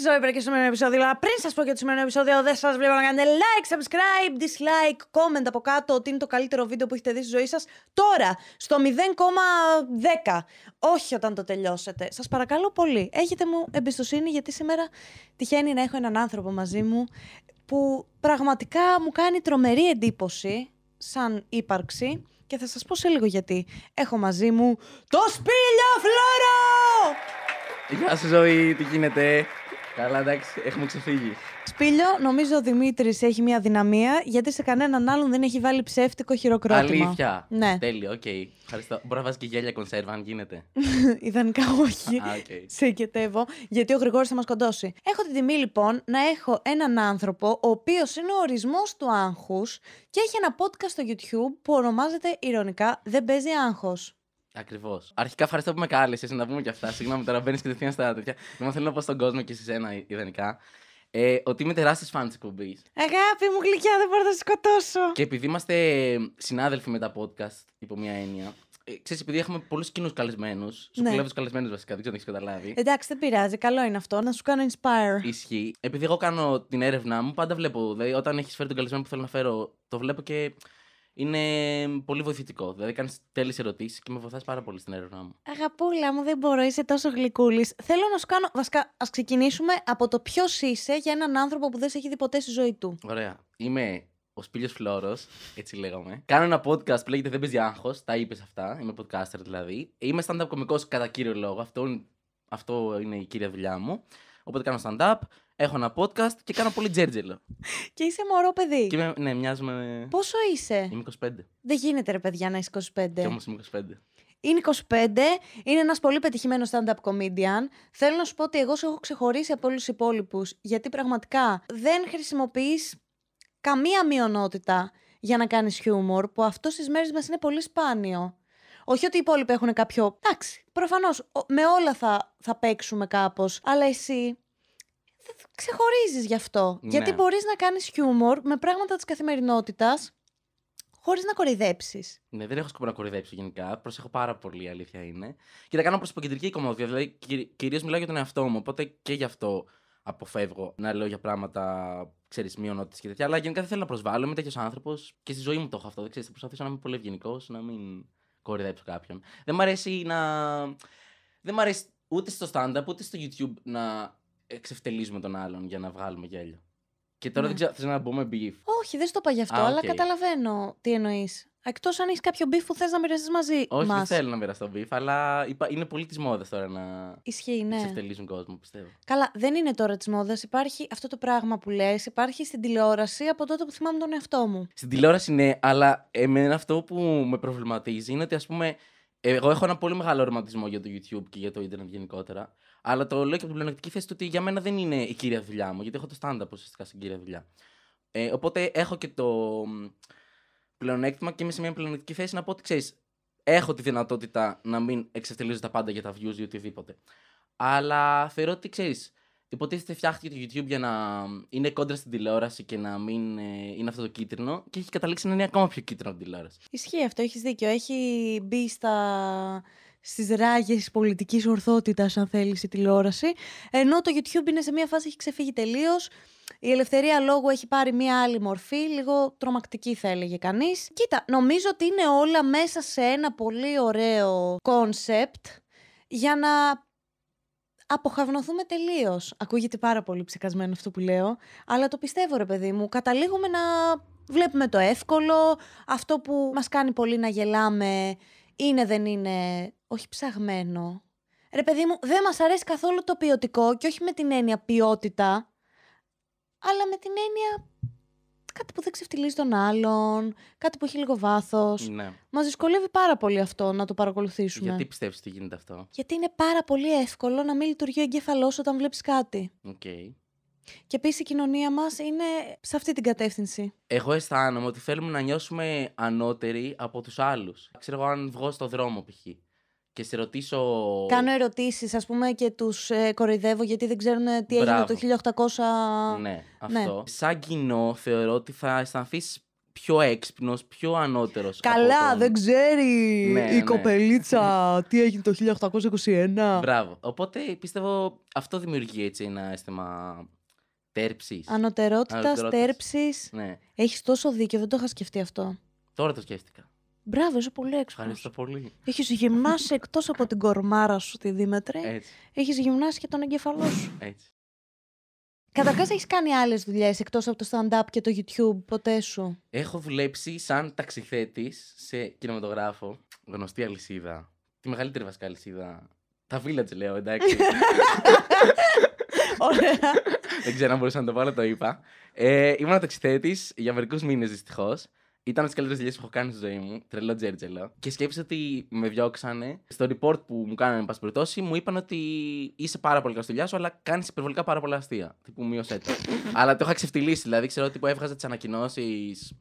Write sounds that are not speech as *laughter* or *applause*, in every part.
στη ζωή και στο σημερινό επεισόδιο. Αλλά πριν σας πω για το σημερινό επεισόδιο, δεν σας βλέπω να κάνετε like, subscribe, dislike, comment από κάτω ότι είναι το καλύτερο βίντεο που έχετε δει στη ζωή σας τώρα, στο 0,10. Όχι όταν το τελειώσετε. Σας παρακαλώ πολύ. Έχετε μου εμπιστοσύνη γιατί σήμερα τυχαίνει να έχω έναν άνθρωπο μαζί μου που πραγματικά μου κάνει τρομερή εντύπωση σαν ύπαρξη και θα σας πω σε λίγο γιατί. Έχω μαζί μου το Σπίλιο Φλόρο! Γεια σου Ζωή, τι γίνεται; Καλά, εντάξει, έχουμε ξεφύγει. Σπίλιο, νομίζω ο Δημήτρης έχει μια αδυναμία γιατί σε κανέναν άλλον δεν έχει βάλει ψεύτικο χειροκρότημα. Αλήθεια. Ναι. Τέλειο, οκ. Ευχαριστώ. Μπορεί να βάζεις και γέλια κονσέρβα, αν γίνεται. *laughs* Ιδανικά όχι. Α, οκ. Σε ικετεύω, γιατί ο Γρηγόρης θα μας σκοτώσει. Έχω την τιμή λοιπόν να έχω έναν άνθρωπο ο οποίος είναι ο ορισμός του άγχους και έχει ένα podcast στο YouTube που ονομάζεται ηρωνικά «Δεν παίζει άγχος». Ακριβώς. Αρχικά ευχαριστώ που με κάλεσες να πούμε και αυτά. Συγγνώμη, τώρα μπαίνεις κατευθείαν στα τέτοια. Λοιπόν, θέλω να πω στον κόσμο και σε σένα ιδανικά. Ε, ότι είμαι τεράστιος φαν της εκπομπής. Αγάπη μου γλυκιά, δεν μπορώ να σε σκοτώσω. Και επειδή είμαστε συνάδελφοι με τα podcast, υπό μία έννοια. Ε, ξέρεις, επειδή έχουμε πολλούς κοινούς καλεσμένους. Σου Ναι. κλέβω τους καλεσμένους βασικά, δεν ξέρω αν έχεις καταλάβει. Εντάξει, δεν πειράζει, καλό είναι αυτό, να σου κάνω inspire. Ισχύει. Επειδή εγώ κάνω την έρευνά μου, πάντα βλέπω. Δηλαδή, όταν έχεις φέρει τον καλεσμένο που θέλω να φέρω, το βλέπω και είναι πολύ βοηθητικό. Δηλαδή, κάνεις τέλειες ερωτήσεις και με βοηθάς πάρα πολύ στην έρευνά μου. Αγαπούλα μου, δεν μπορώ, είσαι τόσο γλυκούλης. Θέλω να σου κάνω. Βασικά, ας ξεκινήσουμε από το ποιος είσαι για έναν άνθρωπο που δεν σε έχει δει ποτέ στη ζωή του. Ωραία. Είμαι ο Σπίλιος Φλόρο, έτσι λέγαμε. Κάνω ένα podcast που λέγεται Δεν παίζει άγχος. Τα είπες αυτά. Είμαι podcaster δηλαδή. Είμαι stand-up κωμικό κατά κύριο λόγο. Αυτό, είναι- αυτό είναι η κύρια δουλειά μου. Οπότε κάνω stand-up, έχω ένα podcast και κάνω πολύ τζέρτζελο. Και είσαι μωρό παιδί. και είμαι, ναι, μοιάζουμε. Πόσο είσαι; Είμαι 25. Δεν γίνεται, ρε παιδιά, να είσαι 25. Και όμως είμαι 25. Είναι 25, είναι ένας πολύ πετυχημένος stand-up comedian. Θέλω να σου πω ότι εγώ σε έχω ξεχωρίσει από όλους τους υπόλοιπους, γιατί πραγματικά δεν χρησιμοποιείς καμία μειονότητα για να κάνεις χιούμορ, που αυτό στις μέρες μας είναι πολύ σπάνιο. Όχι ότι οι υπόλοιποι έχουν κάποιο. Εντάξει, προφανώς με όλα θα, θα παίξουμε κάπως, αλλά εσύ ξεχωρίζεις γι' αυτό. Ναι. Γιατί μπορείς να κάνεις χιούμορ με πράγματα της καθημερινότητας χωρίς να κοροϊδέψει. Ναι, δεν έχω σκοπό να κορυδέψω γενικά. Προσέχω πάρα πολύ, η αλήθεια είναι. Και τα κάνω προς υποκεντρική κομμόδια. Δηλαδή, κυρίως μιλάω για τον εαυτό μου. Οπότε και γι' αυτό αποφεύγω να λέω για πράγματα, ξέρεις, μειονότητε και τέτοια. Αλλά γενικά δεν θέλω να προσβάλλω. Είμαι τέτοιος άνθρωπος και στη ζωή μου το έχω αυτό. Δεν ξέρεις, θα προσπαθήσω να είμαι πολύ ευγενικός, να μην κοροϊδέψω κάποιον. Δεν μ' αρέσει να. Δεν μ' αρέσει ούτε στο stand-up ούτε στο YouTube να εξευτελίζουμε τον άλλον για να βγάλουμε γέλιο. Και τώρα Ναι. δεν ξέρω, θες να μπούμε beef. Όχι, δεν στο είπα γι' αυτό, Α, αλλά οκ. καταλαβαίνω τι εννοείς. Εκτός αν έχεις κάποιο beef που θες να μοιραστείς μαζί Όχι, μας. δεν θέλω να μοιραστώ beef, αλλά είπα- είναι πολύ τη μόδα τώρα να Ισχύει, ναι. εξευτελίζουν κόσμο, πιστεύω. Καλά, δεν είναι τώρα τη μόδα. Υπάρχει αυτό το πράγμα που λες, υπάρχει στην τηλεόραση από τότε που θυμάμαι τον εαυτό μου. Στην τηλεόραση ναι, αλλά εμένα αυτό που με προβληματίζει είναι ότι ας πούμε. Εγώ έχω ένα πολύ μεγάλο ρομαντισμό για το YouTube και για το Ιντερνετ γενικότερα. Αλλά το λέω και από την πλεονεκτική θέση του ότι για μένα δεν είναι η κύρια δουλειά μου, γιατί έχω το stand-up ουσιαστικά στην κύρια δουλειά. Ε, οπότε έχω και το μ, πλεονέκτημα και είμαι σε μια πλεονεκτική θέση να πω ότι ξέρεις, έχω τη δυνατότητα να μην εξευτελίζω τα πάντα για τα views ή οτιδήποτε. Αλλά θεωρώ ότι ξέρεις, υποτίθεται φτιάχτηκε το YouTube για να είναι κόντρα στην τηλεόραση και να μην ε, είναι αυτό το κίτρινο και έχει καταλήξει να είναι ακόμα πιο κίτρινο από την τηλεόραση. Ισχύει αυτό, έχεις δίκιο. Έχει μπει στα... στις ράγες τη πολιτικής ορθότητας, αν θέλεις, η τηλεόραση. Ενώ το YouTube είναι σε μια φάση έχει ξεφύγει τελείως. Η ελευθερία λόγου έχει πάρει μια άλλη μορφή, λίγο τρομακτική θα έλεγε κανείς. Κοίτα, νομίζω ότι είναι όλα μέσα σε ένα πολύ ωραίο κόνσεπτ για να αποχαυνωθούμε τελείως. Ακούγεται πάρα πολύ ψεκασμένο αυτό που λέω, αλλά το πιστεύω ρε παιδί μου. Καταλήγουμε να βλέπουμε το εύκολο, αυτό που μας κάνει πολύ να γελάμε είναι δεν είναι, όχι ψαγμένο. Ρε παιδί μου, δεν μας αρέσει καθόλου το ποιοτικό και όχι με την έννοια ποιότητα, αλλά με την έννοια κάτι που δεν ξεφτιλίζει τον άλλον, κάτι που έχει λίγο βάθος. Ναι. Μας δυσκολεύει πάρα πολύ αυτό να το παρακολουθήσουμε. Γιατί πιστεύεις ότι γίνεται αυτό; Γιατί είναι πάρα πολύ εύκολο να μην λειτουργεί ο εγκέφαλος όταν βλέπεις κάτι. Οκ. Και επίσης η κοινωνία μας είναι σε αυτή την κατεύθυνση. Εγώ αισθάνομαι ότι θέλουμε να νιώσουμε ανώτεροι από τους άλλους. Ξέρω εγώ αν βγω στο δρόμο π.χ. και σε ρωτήσω. Κάνω ερωτήσεις ας πούμε και τους ε, κοροϊδεύω γιατί δεν ξέρουν ε, τι έγινε Μπράβο. το 1800. Ναι, αυτό. Σαν κοινό θεωρώ ότι θα αισθανθείς πιο έξυπνος, πιο ανώτερος. Καλά, δεν ξέρει Ναι, η ναι. κοπελίτσα *laughs* τι έγινε το 1821. Μπράβο. Οπότε πιστεύω αυτό δημιουργεί έτσι ένα αίσθημα τέρψη. Ανωτερότητας, Ανωτερότητας. στέρψη. Ναι. Έχεις τόσο δίκιο, δεν το είχα σκεφτεί αυτό. Τώρα το σκέφτηκα. Μπράβο, είσαι πολύ έξυπνο. Ευχαριστώ πολύ. Έχεις γυμνάσει *laughs* εκτός από την κορμάρα σου τη Δήμετρη. Έτσι. Έχεις γυμνάσει και τον εγκεφαλό σου. έτσι. Καταρχάς, έχεις κάνει άλλες δουλειές εκτός από το stand-up και το YouTube ποτέ σου; Έχω δουλέψει σαν ταξιθέτης σε κινηματογράφο. Γνωστή αλυσίδα. Τη μεγαλύτερη βασικά αλυσίδα. Τα Village λέω, εντάξει. *laughs* *laughs* Ωραία. *laughs* Δεν ξέρω αν μπορούσα να το βάλω, το είπα. Ε, ήμουν ταξιθέτης για μερικούς μήνες δυστυχώς. Ήταν από τις καλύτερες δουλειές που έχω κάνει στη ζωή μου. Τρελό τζέρτζελο. Και σκέφτησα ότι με διώξανε. Στο report που μου κάνανε, εν πάση περιπτώσει, μου είπαν ότι είσαι πάρα πολύ καλή στη δουλειά σου, αλλά κάνεις υπερβολικά πάρα πολλά αστεία. Τύπου μείωσέ το. *laughs* αλλά το είχα ξεφτυλίσει. Δηλαδή, ξέρω ότι που έβγαζα τις ανακοινώσεις.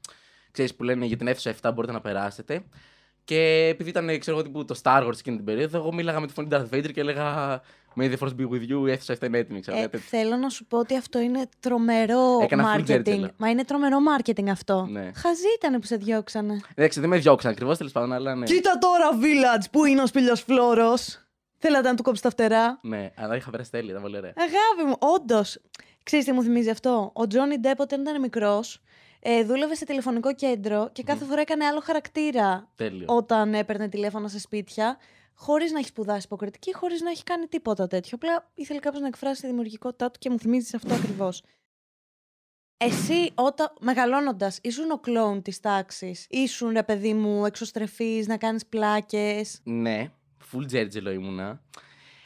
Ξέρεις που λένε για την αίθουσα 7 μπορείτε να περάσετε. Και επειδή ήταν, ξέρω εγώ, τύπου το Star Wars εκείνη την περίοδο, εγώ μίλαγα με τη φωνή Darth Vader και έλεγα May the force be with you, η αίθουσα 7 είναι έτοιμη. Ξέρω, Ε, κάτι τέτοιο. θέλω να σου πω ότι αυτό είναι τρομερό Έκανα full marketing. τζέρτζελο. Μα είναι τρομερό marketing αυτό. Ναι. Χαζί ήταν που σε διώξανε. Εντάξει, δεν με διώξαν ακριβώς τέλος πάντων, αλλά ναι. Κοίτα τώρα, Village, πού είναι ο σπήλιο Φλόρος. Θέλατε να του κόψει τα φτερά; Ναι, αλλά είχα περάσει τέλεια, ήταν πολύ ωραία. Αγάπη μου, όντως. Ξέρεις τι μου θυμίζει αυτό; Ο Τζόνι Ντέπ όταν ήταν μικρός, ε, δούλευε σε τηλεφωνικό κέντρο και κάθε φορά έκανε άλλο χαρακτήρα Τέλειο. όταν έπαιρνε τηλέφωνα σε σπίτια, χωρίς να έχει σπουδάσει υποκριτική, χωρίς να έχει κάνει τίποτα τέτοιο. Απλά ήθελε κάποιος να εκφράσει τη δημιουργικότητά του και μου θυμίζει αυτό ακριβώς. Εσύ, όταν μεγαλώνοντας, ήσουν ο κλόουν της τάξης. Ήσουν, ρε παιδί μου, εξωστρεφής, να κάνεις πλάκες. Ναι, full τζέρτζελο ήμουνα.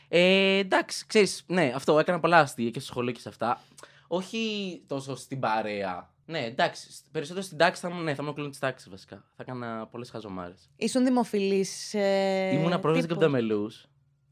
Ε, εντάξει, ξέρεις, ναι, αυτό έκανα πολλά αστεία και στο σχολείο και σε αυτά. Όχι τόσο στην παρέα. Ναι, εντάξει, περισσότερο στην τάξη θα ήμουν, ναι, θα ήμουν κλείνω της τάξης βασικά. Θα έκανα πολλές χαζομάρες. Ήσουν δημοφιλής. Ε, Ήμουνα πρόεδρος τύπου. Καπταμελού.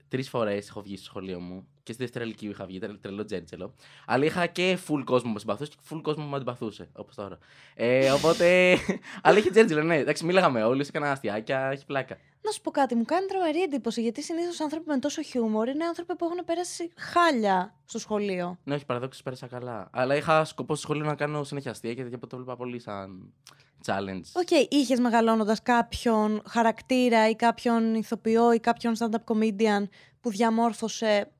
Τρεις φορές έχω βγει στο σχολείο μου και στη δεύτερη ηλικίου είχα βγει, ήταν τρελό τζέρτζελο. Αλλά είχα και full κόσμο που με συμπαθούσε και full κόσμο που με αντιπαθούσε, όπως τώρα. Ε, οπότε. *laughs* Αλλά είχε τζέρτζελο, ναι. Εντάξει, μίλαγα με όλους, έκανα αστιάκια, έχει πλάκα. Να σου πω κάτι, μου κάνει τρομερή εντύπωση γιατί συνήθως άνθρωποι με τόσο χιούμορ είναι άνθρωποι που έχουν περάσει χάλια στο σχολείο. Ναι, όχι, παραδόξως πέρασα καλά. Αλλά είχα σκοπό στο σχολείο να κάνω συνέχεια αστεία και τέτοια, οπότε το βλέπα πολύ σαν challenge. Οκ, okay, είχες μεγαλώνοντας κάποιον χαρακτήρα ή κάποιον ηθοποιό ή κάποιον stand-up comedian που διαμόρφωσε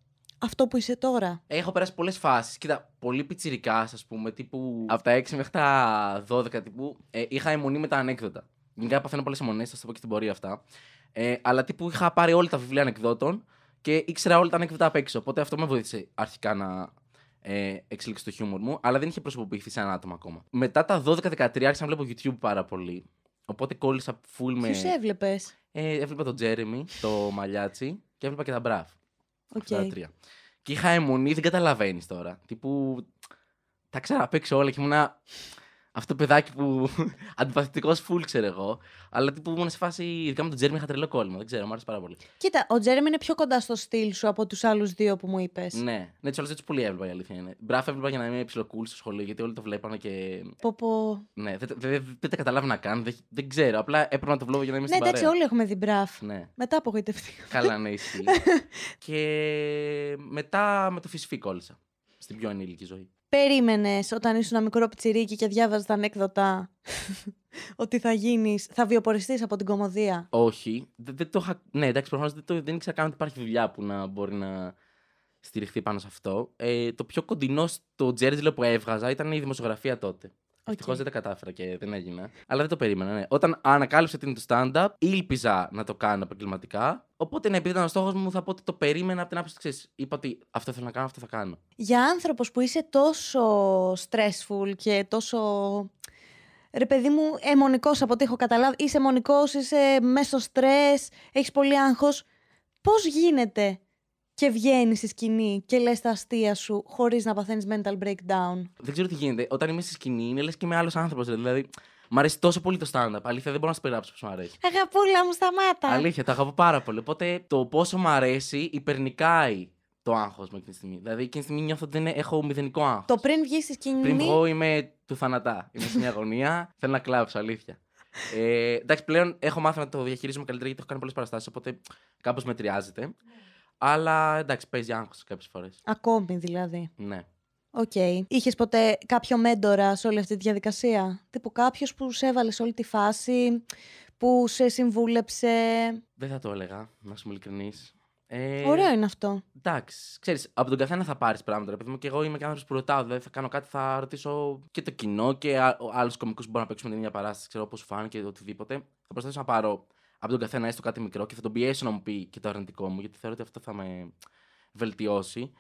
αυτό που είσαι τώρα. Έχω περάσει πολλές φάσεις. Κοίτα, πολύ πιτσιρικά, ας πούμε, τύπου από τα 6 μέχρι τα 12 τύπου, ε, είχα εμμονή με τα ανέκδοτα. Γενικά παθαίνω πολλές εμμονές, θα σας το πω και στην πορεία αυτά. Ε, αλλά τύπου είχα πάρει όλα τα βιβλία ανεκδότων και ήξερα όλα τα ανέκδοτα απ' έξω. Οπότε αυτό με βοήθησε αρχικά να ε, εξελίξει το χιούμορ μου, αλλά δεν είχε προσωποποιηθεί σε ένα άτομο ακόμα. Μετά τα 12-13 άρχισα να βλέπω YouTube πάρα πολύ. Οπότε κόλλησα full με. Ποιου έβλεπες; Ε, έβλεπα τον Τζέρεμι, το Μαλιάτσι και έβλεπα και τα Μπραφ. Οκ. Αυτά τα τρία. Και είχα εμμονή, δεν καταλαβαίνεις τώρα. Τύπου. Τα ξέρα απ' έξω όλα και ήμουνα. Αυτό το παιδάκι που. *laughs* αντιπαθητικός φουλ, ξέρω εγώ. Αλλά τύπου ήμουν σε φάση. Ειδικά με τον Τζέρεμι είχα τρελό κόλλημα. Δεν ξέρω, μου άρεσε πάρα πολύ. Κοίτα, ο Τζέρεμι είναι πιο κοντά στο στυλ σου από τους άλλους δύο που μου είπες. Ναι, ναι, τους άλλους έτσι πολύ έβλεπα η αλήθεια είναι. Μπραφ έβλεπα για να είμαι ψιλοκούλ στο σχολείο γιατί όλοι το βλέπανε και. Πω, πω. Ναι, δεν, δεν, δεν, δεν τα καταλάβαινα καν. Δεν, δεν ξέρω. Απλά έπρεπε να το βλέπω για να είμαι Ναι, στην εντάξει, παρέα. όλοι έχουμε δει μπραφ. Ναι. Μετά απογοητευτήκα. Καλά, ναι, *laughs* ισχύει. και μετά με το Φισφή κόλλησα. Στην πιο ενήλικη ζωή. Περίμενες όταν ήσουν ένα μικρό πιτσιρίκι και διάβαζες τα ανέκδοτα *laughs* ότι θα γίνεις, θα βιοποριστείς από την κωμωδία; Όχι. Δεν, δεν το είχα... Ναι, εντάξει, προφανώς δεν, το- δεν ήξερα καν ότι υπάρχει δουλειά που να μπορεί να στηριχθεί πάνω σε αυτό. Ε, το πιο κοντινό στο τζέρτζελο που έβγαζα ήταν η δημοσιογραφία τότε. Οκ. Ευτυχώς δεν τα κατάφερα και δεν έγινα. Αλλά δεν το περίμενα. Ναι. Όταν ανακάλυψα τι είναι το stand-up, ήλπιζα να το κάνω επαγγελματικά. Οπότε, ναι, επειδή ήταν ο στόχος μου, θα πω ότι το περίμενα από την άποψη τη Είπα ότι αυτό θέλω να κάνω, αυτό θα κάνω. Για άνθρωπος που είσαι τόσο stressful και τόσο... Ρε παιδί μου, αιμονικός από ό,τι έχω καταλάβει. Είσαι αιμονικός, είσαι μέσα στο στρες, έχεις πολύ άγχος. Πώς γίνεται και βγαίνεις στη σκηνή και λες τα αστεία σου χωρίς να παθαίνεις mental breakdown. Δεν ξέρω τι γίνεται. Όταν είμαι στη σκηνή, είναι λες και είμαι άλλος άνθρωπος. Δηλαδή, μου αρέσει τόσο πολύ το stand-up. Αλήθεια, δεν μπορώ να σου περιγράψω πώς μου αρέσει. Αγαπούλα μου, σταμάτα. Αλήθεια, το αγαπώ πάρα πολύ. Οπότε το πόσο μου αρέσει υπερνικάει το άγχος μου εκείνη τη στιγμή. Δηλαδή, εκείνη τη στιγμή νιώθω ότι είναι, έχω μηδενικό άγχος. Το πριν βγεις στη σκηνή... Πριν βγω είμαι του θανατά. Είμαι σε μια αγωνία. *laughs* Θέλω να κλάψω, αλήθεια. Ε, εντάξει, πλέον έχω μάθει να το διαχειρίζομαι καλύτερα γιατί έχω κάνει πολλές παραστάσεις. Οπότε κάπως μετριάζεται. Αλλά εντάξει, παίζει άγχος κάποιες φορές. Ακόμη δηλαδή. Ναι. Οκ. Είχες ποτέ κάποιο μέντορα σε όλη αυτή τη διαδικασία; Τύπου κάποιος που σε έβαλε σε όλη τη φάση, που σε συμβούλεψε; Δεν θα το έλεγα, να σου είμαι ειλικρινής. Ε, Ωραίο είναι αυτό. Εντάξει, ξέρεις, από τον καθένα θα πάρεις πράγματα. Ρε παιδί μου, και εγώ είμαι και άνθρωπος που ρωτάω. Δηλαδή, θα κάνω κάτι, θα ρωτήσω και το κοινό και άλλου κομικού που μπορούν να παίξουν την ίδια παράσταση. Ξέρω πώ σου φάνηκε οτιδήποτε. Θα προσπαθήσω να πάρω από τον καθένα έστω κάτι μικρό και θα τον πιέσω να μου πει και το αρνητικό μου, γιατί θεωρώ ότι αυτό θα με βελτιώσει.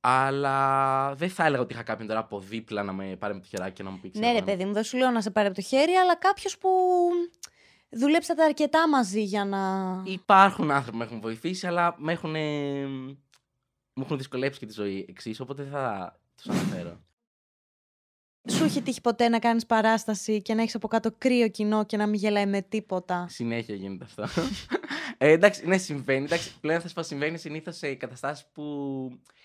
Αλλά δεν θα έλεγα ότι είχα κάποιον τώρα από δίπλα να με πάρει με το χεράκι και να μου πει. Ναι, ρε παιδί μου, δεν σου λέω να σε πάρει από το χέρι, αλλά κάποιος που δουλέψατε αρκετά μαζί για να. Υπάρχουν άνθρωποι που με έχουν βοηθήσει, αλλά με έχουν, ε, μου έχουν δυσκολέψει και τη ζωή εξίσου, οπότε δεν θα τους αναφέρω. Σου έχει τύχει ποτέ να κάνεις παράσταση και να έχεις από κάτω κρύο κοινό και να μην γελάει με τίποτα; Συνέχεια γίνεται αυτό. *laughs* ε, εντάξει, ναι, συμβαίνει. Εντάξει, πλέον θα σου πω, συμβαίνει συνήθως σε καταστάσεις που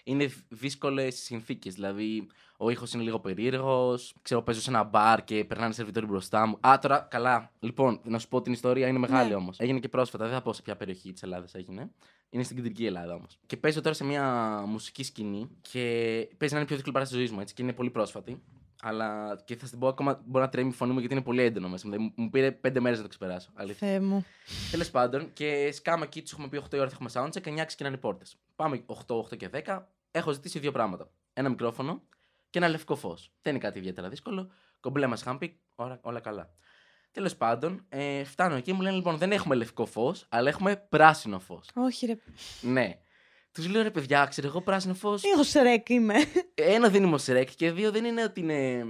είναι δύσκολες συνθήκες. Δηλαδή, ο ήχος είναι λίγο περίεργος. Ξέρω, παίζω σε ένα μπαρ και περνάνε σερβιτόροι μπροστά μου. Α, τώρα καλά. Λοιπόν, να σου πω την ιστορία είναι μεγάλη Ναι. όμως. Έγινε και πρόσφατα, δεν θα πω σε ποια περιοχή της Ελλάδας έγινε. Είναι στην κεντρική Ελλάδα όμως. Και παίζω τώρα σε μια μουσική σκηνή και παίζει να είναι η πιο δύσκολη παράσταση της ζωής μου έτσι, και είναι πολύ πρόσφατη. Αλλά και θα στην πω ακόμα μπορεί να τρέμει η φωνή μου γιατί είναι πολύ έντονο μέσα. μου. Δηλαδή, μου πήρε πέντε μέρες να το ξεπεράσω. Αλήθεια. Θεέ μου. Τέλος πάντων, και σκάμα εκεί τους έχουμε πει 8 η ώρα θα έχουμε soundcheck, 9 ξεκινάνε οι πόρτες. Πάμε 8, 8 και 10. Έχω ζητήσει δύο πράγματα. Ένα μικρόφωνο και ένα λευκό φως. Δεν είναι κάτι ιδιαίτερα δύσκολο. Κομπλέ μας είχαν πει, όλα, όλα καλά. Τέλος πάντων, ε, φτάνω εκεί μου λένε λοιπόν δεν έχουμε λευκό φως, αλλά έχουμε πράσινο φως. Όχι, ρε. ναι. Τους λέω ρε παιδιά, ξέρω εγώ πράσινο φως. Εγώ σρέκ είμαι. Ένα δεν είμαι ο Σρέκ και δύο δεν είναι ότι είναι.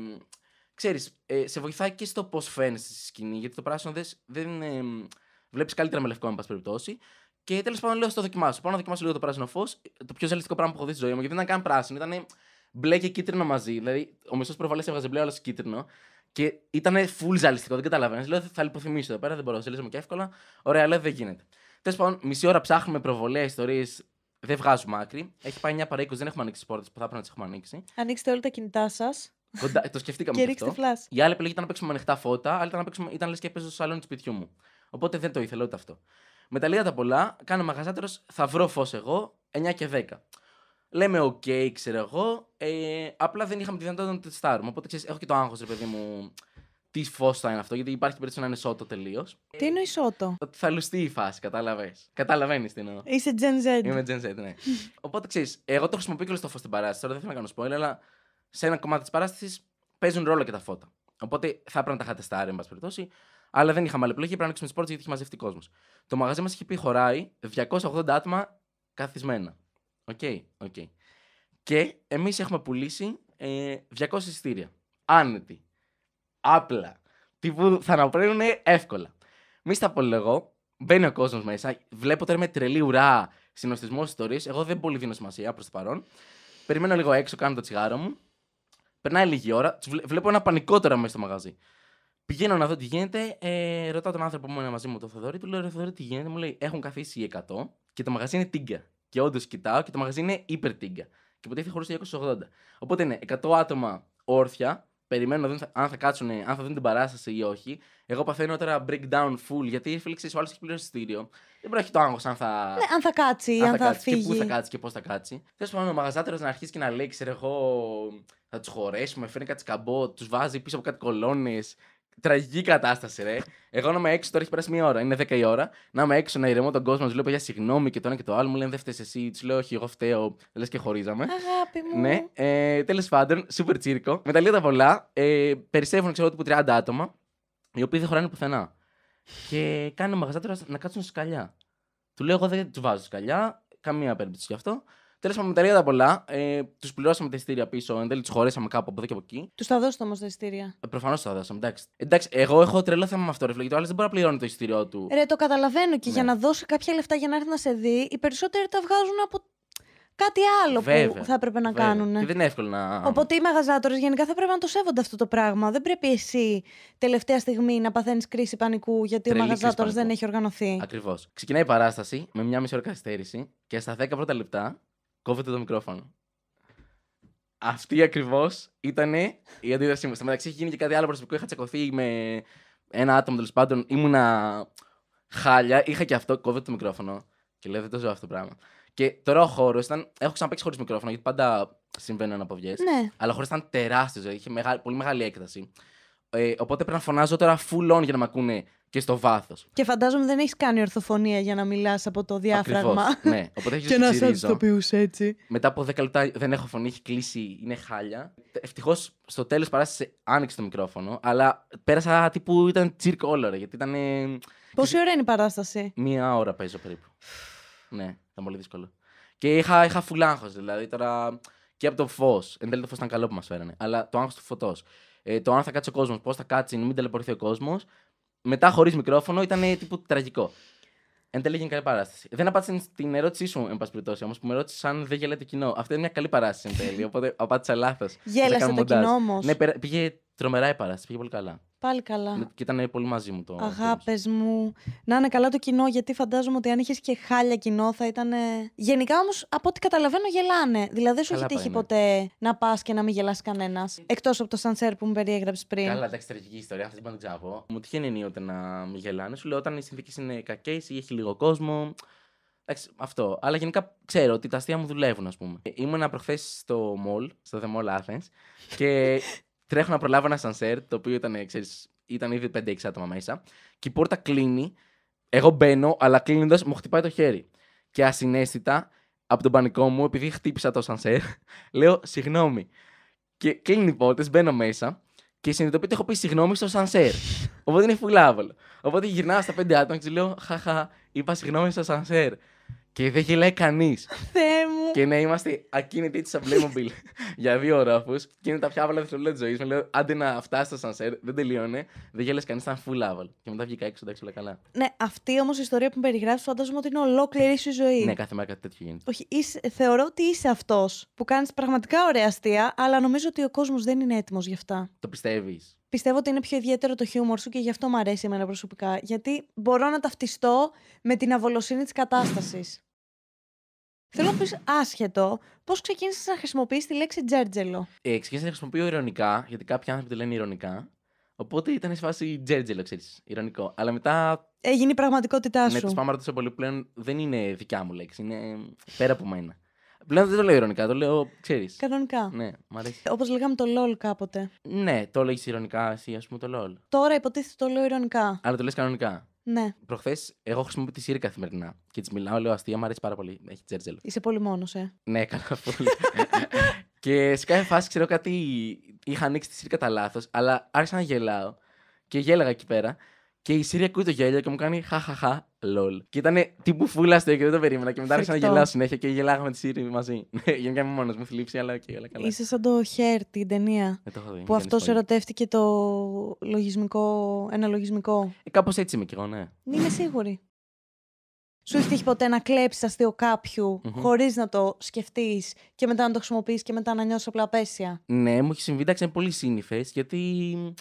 Ξέρεις, ε, σε βοηθάει και στο πώς φαίνεσαι στη σκηνή. Γιατί το πράσινο δες, δεν είναι. Βλέπεις καλύτερα με λευκό, εν πάση περιπτώσει. Και τέλος πάντων λέω στο δοκιμάσω. Πάω να δοκιμάσω λίγο το πράσινο φως. Το πιο ζαλιστικό πράγμα που έχω δει στη ζωή μου. Γιατί δεν ήταν καν πράσινο, ήταν μπλε και κίτρινο μαζί. Δηλαδή, ο μισός προβολές έβγαζε μπλε, άλλος κίτρινο. Και ήταν full ζαλιστικό, δεν καταλαβαίνω. Λέω θα λιποθυμίσω εδώ πέρα, δεν μπορώ. Ζαλίζομαι και εύκολα. Ωραία, λέω δεν γίνεται. Τέλος πάντων, μισή ώρα ψάχνουμε προβολές, ιστορίες. Δεν βγάζουμε άκρη. Έχει πάει 9 παρά 20, δεν έχουμε ανοίξει τις πόρτες που θα έπρεπε να τις έχουμε ανοίξει. Ανοίξτε όλα τα κινητά σας Κοντά, το σκεφτήκαμε και και ρίξτε αυτό. φλας. Η άλλη επιλογή ήταν να παίξουμε με ανοιχτά φώτα, άλλη ήταν να παίξουμε, ήταν λες και έπαιζε στο σαλόνι του σπιτιού μου. Οπότε δεν το ήθελα ούτε αυτό. Με τα λίγα τα πολλά, κάνει ο μαγαζάτορας, θα βρω φως εγώ, 9 και 10. Λέμε, οκ, ξέρω εγώ. Ε, απλά δεν είχαμε τη δυνατότητα να το τεστάρουμε. Οπότε ξέρεις, έχω και το άγχος, ρε παιδί μου, τι φως θα είναι αυτό, γιατί υπάρχει περίπτωση να είναι σώτο τελείως. Τι εννοείς Σότο; Ότι θα λουστεί η φάση, κατάλαβες. Καταλαβαίνεις τι εννοώ. Είσαι Gen Z. Είμαι Gen Z, ναι. *laughs* Οπότε ξέρεις, εγώ το χρησιμοποιώ και στο φως στην παράσταση. Τώρα δεν θέλω να κάνω spoiler, αλλά σε ένα κομμάτι της παράστασης παίζουν ρόλο και τα φώτα. Οπότε θα έπρεπε να τα είχα τεστάρει, εν πάση περιπτώσει. Αλλά δεν είχαμε άλλη επιλογή, πρέπει να ανοίξουμε τις πόρτες γιατί έχει μαζευτεί κόσμος. Το μαγαζί μας είχε πει χωράει 280 άτομα καθισμένα. Οκ, οκ. Και εμείς έχουμε πουλήσει ε, 200 εισιτήρια. Άνετοι. Άπλα. Τύπου θα αναπραίνουν εύκολα. Μη στα πω εγώ, μπαίνει ο κόσμος μέσα. Βλέπω τώρα με τρελή ουρά συνοστισμός ιστορίε. Εγώ δεν πολύ δίνω σημασία προς το παρόν. Περιμένω λίγο έξω, κάνω το τσιγάρο μου. Περνάει λίγη ώρα. τους βλέ- Βλέπω ένα πανικό τώρα μέσα στο μαγαζί. Πηγαίνω να δω τι γίνεται. Ε, ρωτάω τον άνθρωπο που είναι μαζί μου, τον Θοδωρή. Του λέω: Ρε Θοδωρή, τι γίνεται; Μου λέει: Έχουν καθίσει οι 100 και το μαγαζί είναι τίγκα. Και όντως κοιτάω και το μαγαζί είναι υπερ τίγκα. Και υποτίθεται χωρί 280. Οπότε είναι 100 άτομα όρθια. Περιμένουν να δουν αν θα κάτσουν, αν θα δουν την παράσταση ή όχι. Εγώ παθαίνω τώρα breakdown full γιατί φίλε ξέρει, ο άλλο έχει πληρώσει εισιτήριο. Δεν μπορεί να έχει το άγχος αν θα. Ναι, αν θα κάτσει, αν, θα, κάτσει και πού φύγει. θα κάτσει και πώς θα κάτσει. Τέλος πάντων, ο μαγαζάτερο να αρχίσει και να λέει, ξέρω εγώ, θα τους χωρέσουμε, φέρνει κάτι σκαμπό, τους βάζει πίσω από κάτι κολόνες. Τραγική κατάσταση, ρε. Εγώ να είμαι έξω, τώρα έχει περάσει μία ώρα, είναι 10 η ώρα. Να είμαι έξω, να ηρεμώ τον κόσμο, του λέω παιδιά συγγνώμη και το ένα και το άλλο. Μου λένε δεν φταίεις εσύ, του λέω όχι, εγώ φταίω, λες και χωρίζαμε. Αγάπη μου. Ναι, ε, τέλος πάντων, super τσίρκο. Με τα λίγα τα πολλά, ε, περισσεύουν ξέρω τύπου 30 άτομα, οι οποίοι δεν χωράνε πουθενά. Και κάνει ο μαγαζάτορας να κάτσουν στη σκαλιά. Του λέω: Εγώ δεν τους βάζω σκαλιά, καμία περίπτωση γι' αυτό. Τέλος πάντων, με τα λίγα τα πολλά, ε, τους πληρώσαμε τα εισιτήρια πίσω, εν τέλει τους χωρέσαμε κάπου από εδώ και από εκεί. Τους θα δώσω όμως τα εισιτήρια; Ε, Προφανώς τα δώσαμε, εντάξει. Εντάξει, εγώ έχω τρελό θέμα με αυτό, ρε φίλε, γιατί ο άλλος δεν μπορεί να πληρώνει το εισιτήριό του. Ρε, το καταλαβαίνω και Ναι. για να δώσει κάποια λεφτά για να έρθει να σε δει, οι περισσότεροι τα βγάζουν από κάτι άλλο που Βέβαια, θα έπρεπε να Βέβαια. κάνουν. Και δεν είναι εύκολο να. Οπότε οι μαγαζάτορε γενικά θα πρέπει να το σέβονται αυτό το πράγμα. Δεν πρέπει εσύ τελευταία στιγμή να παθαίνεις κρίση πανικού γιατί Τρελή ο κρίση μαγαζάτορα δεν πανικού. έχει οργανωθεί. Ακριβώς. Ξεκινάει η παράσταση με μια μισή ώρα καθυστέρηση και στα 10 πρώτα λεπτά κόβεται το μικρόφωνο. Αυτή ακριβώς ήταν η αντίδρασή μου. Στο μεταξύ έχει γίνει και κάτι άλλο προσωπικό. Είχα τσακωθεί με ένα άτομο τέλος πάντων. Ήμουνα χάλια. Είχα και αυτό, κόβεται το μικρόφωνο. Και λέω δεν το ζω αυτό το πράγμα. Και τώρα ο χώρος ήταν. Έχω ξαναπέξει χωρίς μικρόφωνο, γιατί πάντα συμβαίνουν αναποδιέ. Ναι. Αλλά ο χώρος ήταν τεράστιος, δηλαδή είχε μεγάλη, πολύ μεγάλη έκταση. Ε, οπότε πρέπει να φωνάζω τώρα full on για να με ακούνε και στο βάθος. Και φαντάζομαι δεν έχεις κάνει ορθοφωνία για να μιλάς από το διάφραγμα. ναι, *laughs* οπότε έχεις και να τσιρίζω. σαν το έτσι. Μετά από 10 λεπτά δεν έχω φωνή, έχει κλείσει, είναι χάλια. Ευτυχώς στο τέλος παράσταση άνοιξε το μικρόφωνο, αλλά πέρασα τύπου ήταν τσίρκ όλο, ρε, γιατί ήταν. ε, Πόση ώρα είναι η παράσταση; Μία ώρα παίζω περίπου. ναι, ήταν πολύ δύσκολο. Και είχα, είχα full άγχος, δηλαδή τώρα και από το φως. Εν τέλει το φως ήταν καλό που μας φέρανε. Αλλά το άγχος του φωτός. Ε, το αν θα κάτσει ο κόσμος, πώς θα κάτσει, να μην ταλαιπωρηθεί ο κόσμος. Μετά χωρίς μικρόφωνο ήταν ε, τύπου τραγικό. Εν τέλει έγινε καλή παράσταση. Δεν απάντησε στην ερώτησή σου, εν πάση περιπτώσει, όμως που με ρώτησες αν δεν γελάει το κοινό. Αυτή είναι μια καλή παράσταση εν τέλει. *laughs* Οπότε απάντησα λάθος. Γέλασε το κοινό όμως. Ναι, περα- πήγε τρομερά η παράσταση, πήγε πολύ καλά. Πάλι καλά. Και ήταν πολύ μαζί μου το. Αγάπες μου. Να είναι καλά το κοινό, γιατί φαντάζομαι ότι αν είχες και χάλια κοινό θα ήταν. Γενικά όμως, από ό,τι καταλαβαίνω, γελάνε. Δηλαδή, δεν σου έχει Καλά τύχει πάει, ναι. ποτέ να πας και να μην γελάσει κανένας. Εκτός από το σανσέρ που μου περιέγραψες πριν. Καλά, εντάξει, τραγική ιστορία, αυτή δεν μπορώ να την ξαναπώ. Μου τυχαίνει ενίοτε να μην γελάνε. Σου λέω όταν οι συνθήκες είναι κακές ή έχει λίγο κόσμο. Εντάξει, αυτό. Αλλά γενικά ξέρω ότι τα αστεία μου δουλεύουν, ας πούμε. Ήμουνα προχθές στο mall, στο The Mall Athens, και *laughs* τρέχω να προλάβω ένα σανσέρ, το οποίο ήταν, ξέρεις, ήταν ήδη 5-6 άτομα μέσα. Και η πόρτα κλείνει. Εγώ μπαίνω, αλλά κλείνοντας μου χτυπάει το χέρι. Και ασυναίσθητα, από τον πανικό μου, επειδή χτύπησα το σανσέρ, *laughs* λέω συγγνώμη. Και κλείνει οι πόρτες, μπαίνω μέσα και συνειδητοποιώ ότι έχω πει συγγνώμη στο σανσέρ. Οπότε είναι φουλάβολο. Οπότε γυρνάω στα πέντε άτομα και τους λέω Χαχα, είπα συγγνώμη στο σανσέρ. Και δεν γελάει κανείς. Θεέ μου. και ναι, είμαστε ακίνητοι της Playmobil *laughs* για δύο ορόφου. Και είναι τα πιο άβολα δευτερόλεπτα ζωής. Με λέω άντε να φτάσει στο σανσέρ, δεν τελείωνε. Δεν γέλασε κανείς, ήταν full Και μετά βγήκα έξω, εντάξει, όλα καλά. Ναι, αυτή όμως η ιστορία που περιγράφεις φαντάζομαι ότι είναι ολόκληρη σου η ζωή. Ναι, κάθε μέρα κάτι τέτοιο γίνεται. Όχι, είσαι, θεωρώ ότι είσαι αυτός που κάνεις πραγματικά ωραία αστεία, αλλά νομίζω ότι ο κόσμος δεν είναι έτοιμος γι' αυτά. Το πιστεύεις. Πιστεύω ότι είναι πιο ιδιαίτερο το χιούμορ σου και γι' αυτό μου αρέσει εμένα προσωπικά. Γιατί μπορώ να ταυτιστώ με την αβολοσύνη της κατάστασης. Θέλω να πεις άσχετο, πώς ξεκίνησες να χρησιμοποιείς τη λέξη τζέρτζελο; Ε, ξεκίνησα να χρησιμοποιώ ηρωνικά, γιατί κάποιοι άνθρωποι το λένε ηρωνικά. Οπότε ήταν σε φάση τζέρτζελο, ξέρεις. Ηρωνικό. Αλλά μετά Έγινε η πραγματικότητά Ναι, σου. τη πάμε ρωτήσω πολύ πλέον δεν είναι δικιά μου λέξη. Είναι πέρα από μένα. Πλέον δεν το λέω ηρωνικά, το λέω, ξέρεις. Κανονικά. Ναι, μ' αρέσει. Όπως λέγαμε το LOL κάποτε. Ναι, το λέγεις ηρωνικά εσύ, ας πούμε το LOL. Τώρα υποτίθεται το λέω ηρωνικά. Αλλά το λες κανονικά. Ναι, Προχθές, εγώ χρησιμοποιώ τη Siri καθημερινά και της μιλάω, λέω αστεία, μου αρέσει πάρα πολύ. Έχει τζέρτζελο. είσαι πολύ μόνος, ε. Ναι, καλά, πολύ. *laughs* και σε κάθε φάση ξέρω κάτι. Είχα ανοίξει τη Siri κατά λάθος, αλλά άρχισα να γελάω και γέλαγα εκεί πέρα. Και η Siri ακούει το γέλιο και μου κάνει χαχαχα, λολ. Και ήταν τύπου φούλα αστείο και δεν το περίμενα. Και μετά άρχισα να Φρικτό. γελάω συνέχεια και γελάγαμε με τη Siri μαζί. *laughs* Ναι, γενικά είμαι μόνος μου, θλίψη, αλλά και όλα καλά. Είσαι σαν το Hair, την ταινία. Δεν το έχω δει. Που μην αυτός κάνεις spoiler. ερωτεύτηκε το λογισμικό, ένα λογισμικό. Ε, Κάπως έτσι είμαι κι εγώ, ναι. Δεν είμαι σίγουρη. Σου έχει τύχει ποτέ να κλέψεις αστείο κάποιου Μμμ. χωρίς να το σκεφτείς και μετά να το χρησιμοποιήσει και μετά να νιώσει απλά απέσια; Ναι, μου έχει συμβεί, εντάξει, είναι πολύ σύνηθες, γιατί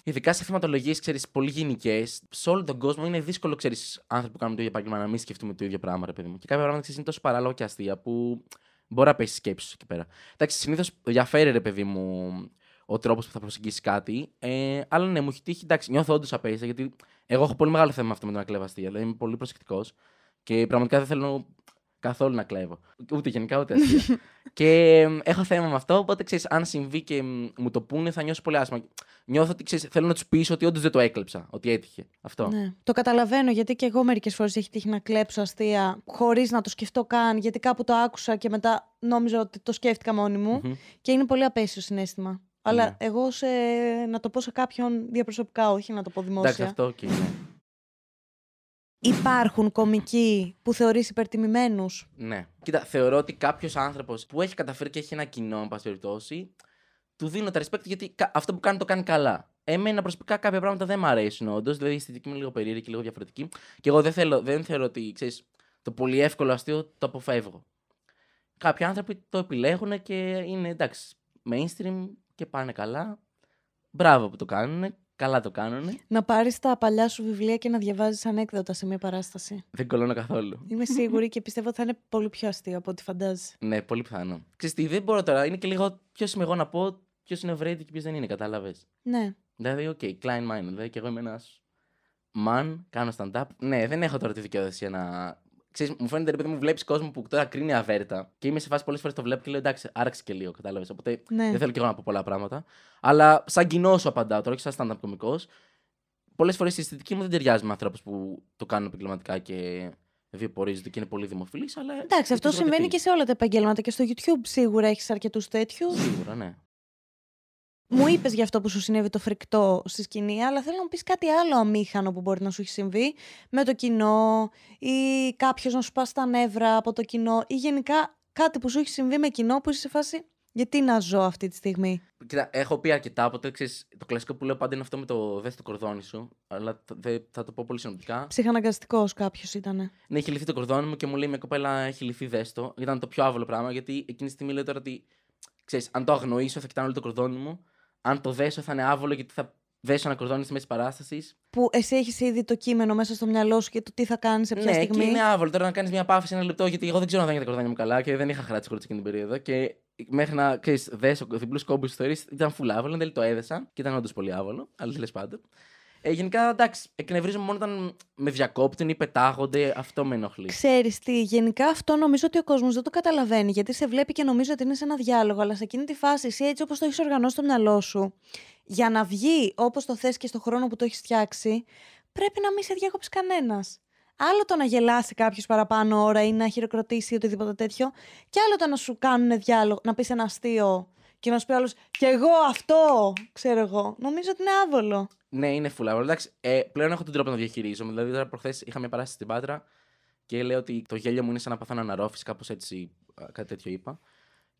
ειδικά σε θεματολογίες, ξέρεις, πολύ γενικές, σε όλο τον κόσμο είναι δύσκολο, ξέρεις, άνθρωποι που κάνουν το ίδιο επάγγελμα να μην σκεφτούμε το ίδιο πράγμα, ρε παιδί μου. Και κάποια πράγματα ξέρεις, είναι τόσο παράλογα και αστεία που μπορεί να πέσει σκέψη σου εκεί πέρα. Εντάξει, συνήθως διαφέρει, ρε παιδί μου, ο τρόπος που θα προσεγγίσεις κάτι. Ε, αλλά ναι, μου έχει τύχει, εντάξει, νιώθω όντως απέσια, γιατί εγώ έχω πολύ μεγάλο θέμα με αυτό με το να κλέβω αστεία. Δηλαδή είμαι πολύ προσεκτικός και πραγματικά δεν θέλω καθόλου να κλέβω. Ούτε γενικά ούτε αστεία. *laughs* και ε, έχω θέμα με αυτό, οπότε ξέρεις, αν συμβεί και μ, μου το πούνε, θα νιώσω πολύ άσχημα. Νιώθω ότι ξέρεις, θέλω να τους πείσω ότι όντως δεν το έκλεψα, ότι έτυχε. Αυτό. Ναι. Το καταλαβαίνω γιατί και εγώ μερικές φορές έχει τύχει να κλέψω αστεία χωρίς να το σκεφτώ καν, γιατί κάπου το άκουσα και μετά νόμιζα ότι το σκέφτηκα μόνη μου. Μμμ. Και είναι πολύ απέσιο συνέστημα. Αλλά Ναι. εγώ σε, να το πω σε κάποιον διαπροσωπικά, όχι να το πω δημόσια. Εντάξει, αυτό και ναι. Υπάρχουν κομικοί που θεωρείς υπερτιμημένους; ναι. Κοίτα, θεωρώ ότι κάποιος άνθρωπος που έχει καταφέρει και έχει ένα κοινό, εν πάση περιπτώσει, του δίνω τα respect γιατί κα- αυτό που κάνει το κάνει καλά. Εμένα προσωπικά κάποια πράγματα δεν μου αρέσουν όντως. Δηλαδή η αισθητική μου είναι λίγο περίεργη και λίγο διαφορετική. Και εγώ δεν, θέλω, δεν θεωρώ ότι ξέρεις, το πολύ εύκολο αστείο το αποφεύγω. Κάποιοι άνθρωποι το επιλέγουν και είναι εντάξει, mainstream και πάνε καλά. Μπράβο που το κάνουν. Καλά το κάνουν. Να πάρεις τα παλιά σου βιβλία και να διαβάζεις ανέκδοτα σε μια παράσταση. Δεν κωλώνω καθόλου. Είμαι σίγουρη και πιστεύω ότι θα είναι πολύ πιο αστείο από ό,τι φαντάζεσαι. Ναι, πολύ πιθανό. Ξέρεις τι, δεν μπορώ τώρα. Είναι και λίγο ποιος είμαι εγώ να πω ποιος είναι overrated και ποιος δεν είναι, κατάλαβες. Ναι. Δηλαδή, οκ, okay, κλάιν μάιν. Δηλαδή, και εγώ είμαι ένας man, κάνω stand-up. Ναι, δεν έχω τώρα τη δικαιοδοσία να ξέρεις, μου φαίνεται, ρε παιδί μου, βλέπεις κόσμο που τώρα κρίνει αβέρτα. Και είμαι σε φάση πολλές φορές το βλέπω και λέω εντάξει, άραξε και λίγο, κατάλαβες. Οπότε Ναι. δεν θέλω και εγώ να πω πολλά πράγματα. Αλλά σαν κοινό σου απαντάω τώρα, όχι σαν stand-up κωμικός. Πολλές φορές η αισθητική μου δεν ταιριάζει με ανθρώπους που το κάνουν επαγγελματικά και βιοπορίζονται και είναι πολύ δημοφιλείς. Αλλά Εντάξει, αυτό ίσως συμβαίνει γιατί. και σε όλα τα επαγγέλματα και στο YouTube σίγουρα έχεις αρκετούς τέτοιους. Σίγουρα, ναι. Μου είπες για αυτό που σου συνέβη το φρικτό στη σκηνή, αλλά θέλω να μου πεις κάτι άλλο αμήχανο που μπορεί να σου έχει συμβεί με το κοινό ή κάποιος να σου πας τα νεύρα από το κοινό ή γενικά κάτι που σου έχει συμβεί με κοινό που είσαι σε φάση. Γιατί να ζω αυτή τη στιγμή. Κοίτα, έχω πει αρκετά, οπότε ξέρεις, το κλασικό που λέω πάντα είναι αυτό με το δες το κορδόνι σου. Αλλά το- δε- θα το πω πολύ συνοπτικά. Ψυχαναγκαστικός κάποιος ήταν. Ναι, έχει λυθεί το κορδόνι μου και μου λέει μια κοπέλα έχει λυθεί δέστο. Ήταν το πιο άβολο πράγμα γιατί εκείνη τη στιγμή λέω τώρα ότι ξέρεις, αν το αγνοήσω θα κοιτάνε όλο το κορδόνι μου. Αν το δέσω θα είναι άβολο γιατί θα δέσω ένα κορδόνι στη μέση παράστασης. Που εσύ έχεις ήδη το κείμενο μέσα στο μυαλό σου και το τι θα κάνεις σε ποια Ναι, στιγμή. και είναι άβολο τώρα να κάνεις μια παύση ένα λεπτό γιατί εγώ δεν ξέρω αν θα είναι τα κορδόνια μου καλά και δεν είχα χράτσει χωρίς εκείνη την περίοδο. Και μέχρι να ξέρεις, δέσω διπλούς κόμπους ιστορίε ήταν φουλ άβολο. Εν τέλει το έδεσα και ήταν όντως πολύ άβολο. Αλλά τέλος πάντων. Ε, γενικά εντάξει, εκνευρίζομαι μόνο όταν με διακόπτουν ή πετάγονται. Αυτό με ενοχλεί. Ξέρεις τι, γενικά αυτό νομίζω ότι ο κόσμος δεν το καταλαβαίνει, γιατί σε βλέπει και νομίζω ότι είναι σε ένα διάλογο, αλλά σε εκείνη τη φάση, εσύ έτσι όπως το έχεις οργανώσει στο μυαλό σου, για να βγει όπως το θες και στο χρόνο που το έχεις φτιάξει, πρέπει να μην σε διακόψει κανένας. Άλλο το να γελάσει κάποιος παραπάνω ώρα ή να χειροκροτήσει ή οτιδήποτε τέτοιο, και άλλο το να σου κάνουν διάλογο, να πεις ένα αστείο και να σου πει άλλος, Κι εγώ αυτό, ξέρω εγώ. Νομίζω ότι είναι άβολο. Ναι, είναι full άβολο. Εντάξει, ε, πλέον έχω τον τρόπο να διαχειρίζομαι. Δηλαδή, τώρα προχθές είχα μια παράσταση στην Πάτρα και λέω ότι το γέλιο μου είναι σαν να παθάνω αναρρόφηση, κάπως έτσι, α, κάτι τέτοιο είπα.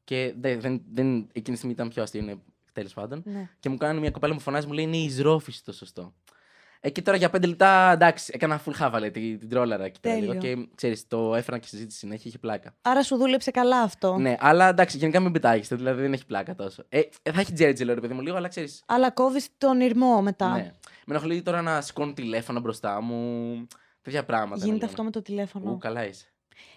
Και δεν, δεν, δεν, εκείνη τη στιγμή ήταν πιο αστείο, είναι τέλος πάντων. Ναι. Και μου κάνει μια κοπέλα μου φωνάζει, μου λέει είναι η εισρόφηση το σωστό. Ε, και τώρα για πέντε λεπτά, εντάξει, έκανα full χάβαλε την, την τρόλαρα εκεί πέρα λίγο. Τέλειο. Και ξέρεις, το έφερα και συζήτηση συνέχεια, είχε πλάκα. Άρα σου δούλεψε καλά αυτό. Ναι, αλλά εντάξει, γενικά μην πετάγεστε, δηλαδή δεν έχει πλάκα τόσο. Ε, ε, θα έχει τζέρτζελο, ρε παιδί μου, λίγο, αλλά ξέρεις. Αλλά κόβεις τον ήρμό μετά. Ναι. Με ενοχλεί τώρα να σηκώνω τηλέφωνο μπροστά μου. Τέτοια πράγματα. να Γίνεται λένε. αυτό με το τηλέφωνο; Ου, καλά είσαι.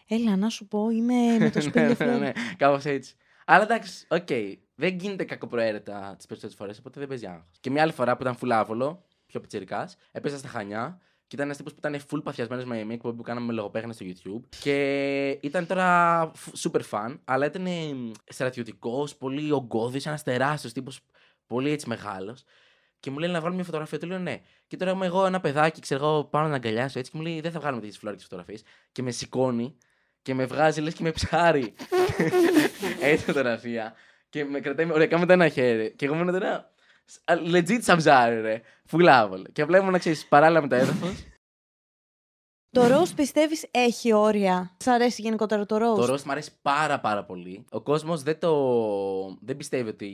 Έλα, να σου πω, είμαι με το *laughs* Σπίλιο. ναι, ναι, φλερ. ναι, κάπως έτσι. Αλλά εντάξει, οκ. Δεν γίνεται κακοπροαίρετα τις περισσότερες φορές, οπότε δεν παίζει άγχος. Και μια άλλη φορά που ήταν φουλάβολο, πιο πιτσιρικά, έπαιζα στα Χανιά και ήταν ένας τύπος που ήταν full παθιασμένος με μια εκπομπή που κάναμε με λογοπαίγνια στο YouTube. Και ήταν τώρα φ- super fan, αλλά ήταν στρατιωτικός, πολύ ογκώδης, ένας τεράστιος τύπος, πολύ έτσι μεγάλος. Και μου λέει να βγάλουμε μια φωτογραφία. Του λέω ναι. Και τώρα είμαι εγώ ένα παιδάκι, ξέρω εγώ, πάνω να αγκαλιάσω έτσι. Και μου λέει δεν θα βγάλουμε τέτοιες φλώρικες φωτογραφίες. Και με σηκώνει και με βγάζει λες και με ψάρι. *laughs* έτσι φωτογραφία. Και με κρατάει με ωριακά με το ένα χέρι. Και εγώ μένω τώρα. Α, Legit σαν ψάρι, ρε. Φουλάβολο. Και απλά ήμουν να ξέρεις παράλληλα με το έδαφος. Το roast πιστεύεις έχει όρια; Σ' αρέσει γενικότερα το roast; Το roast μου αρέσει πάρα πάρα πολύ. Ο κόσμος δεν το. δεν πιστεύει ότι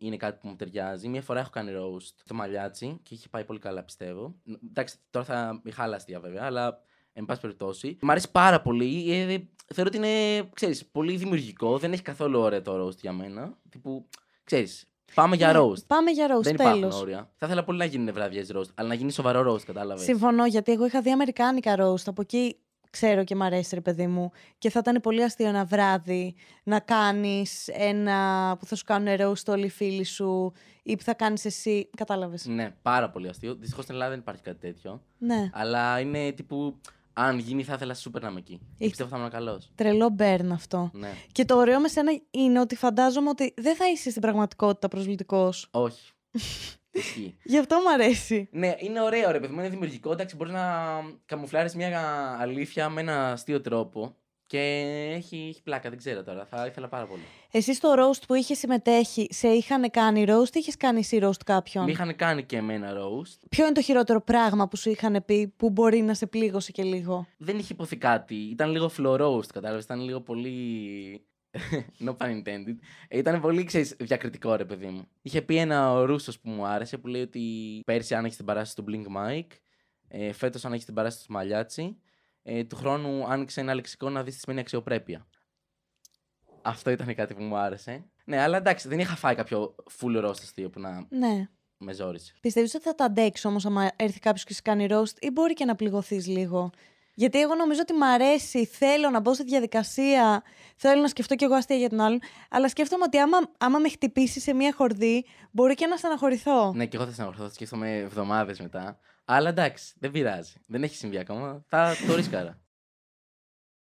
είναι κάτι που μου ταιριάζει. Μία φορά έχω κάνει roast στο μαλλιάτσι και είχε πάει πολύ καλά, πιστεύω. Εντάξει, τώρα θα είχα άλλα αστεία βέβαια, αλλά εν πάση περιπτώσει. Μ' αρέσει πάρα πολύ. Ε, ε, θεωρώ ότι είναι, ξέρεις, πολύ δημιουργικό. Δεν έχει καθόλου ωραία το roast για μένα. Τύπου, ξέρεις, πάμε για Ναι, roast. Πάμε για roast, Δεν υπάρχουν τέλος. όρια. Θα ήθελα πολύ να γίνουν βραδιές roast, αλλά να γίνει σοβαρό roast, κατάλαβες. Συμφωνώ, γιατί εγώ είχα δει αμερικάνικα roast. Από εκεί ξέρω και μ' αρέσει, ρε παιδί μου. Και θα ήταν πολύ αστείο ένα βράδυ να κάνεις ένα που θα σου κάνουν roast όλοι οι φίλοι σου ή που θα κάνεις εσύ. Κατάλαβες. Ναι, πάρα πολύ αστείο. Δυστυχώς στην Ελλάδα δεν υπάρχει κάτι τέτοιο. Ναι. Αλλά είναι τύπου. Αν γίνει, θα ήθελα σούπερ να είμαι εκεί. Και Έχει- πιστεύω θα ήμουν καλός. Τρελό μπέρν αυτό. Ναι. Και το ωραίο με σένα είναι ότι φαντάζομαι ότι δεν θα είσαι στην πραγματικότητα προσβλητικός. Όχι. *laughs* Ισχύει. Γι' αυτό μου αρέσει. Ναι, είναι ωραίο ρε παιδί μου, είναι δημιουργικό. Εντάξει, μπορείς να καμουφλάρεις μια αλήθεια με ένα αστείο τρόπο. Και έχει, έχει πλάκα, δεν ξέρω τώρα. Θα ήθελα πάρα πολύ. Εσύ στο roast που είχες συμμετέχει, σε είχαν κάνει roast ή είχες κάνει εσύ roast κάποιον; Με είχαν κάνει και εμένα roast. Ποιο είναι το χειρότερο πράγμα που σου είχαν πει που μπορεί να σε πλήγωσε και λίγο; Δεν είχε υποθεί κάτι. Ήταν λίγο flow roast, κατάλαβες. Ήταν λίγο πολύ. no pun intended. Ήταν πολύ, ξέρεις, διακριτικό ρε παιδί μου. Είχε πει ένα ο Ρούσος που μου άρεσε που λέει ότι πέρσι άνοιξε την παράσταση του Blink Mike, ε, φέτος άνοιξε την παράσταση του Μαλιάτσι, ε, του χρόνου άνοιξε ένα λεξικό να δεις τι σημαίνει αξιοπρέπεια. Αυτό ήταν κάτι που μου άρεσε. Ναι, αλλά εντάξει, δεν είχα φάει κάποιο full roast αστείο που να Ναι. με ζόρισε. Πιστεύεις ότι θα τα αντέξει όμως άμα έρθει κάποιος και σε κάνει roast ή μπορεί και να πληγωθείς λίγο; Γιατί εγώ νομίζω ότι μ' αρέσει, θέλω να μπω στη διαδικασία, θέλω να σκεφτώ κι εγώ αστεία για τον άλλον, αλλά σκέφτομαι ότι άμα, άμα με χτυπήσει σε μία χορδή, μπορεί και να στεναχωρηθώ. Ναι, και εγώ θα συναγορθώ, θα σκέφτομαι εβδομάδες μετά. Αλλά εντάξει, δεν πειράζει. Δεν έχει συμβεί ακόμα. Θα το ρίσκαρα.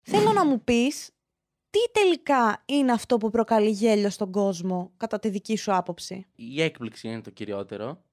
Θέλω να μου πεις τι τελικά είναι αυτό που προκαλεί γέλιο στον κόσμο, κατά τη δική σου άποψη; Η έκπληξη είναι το κυριότερο.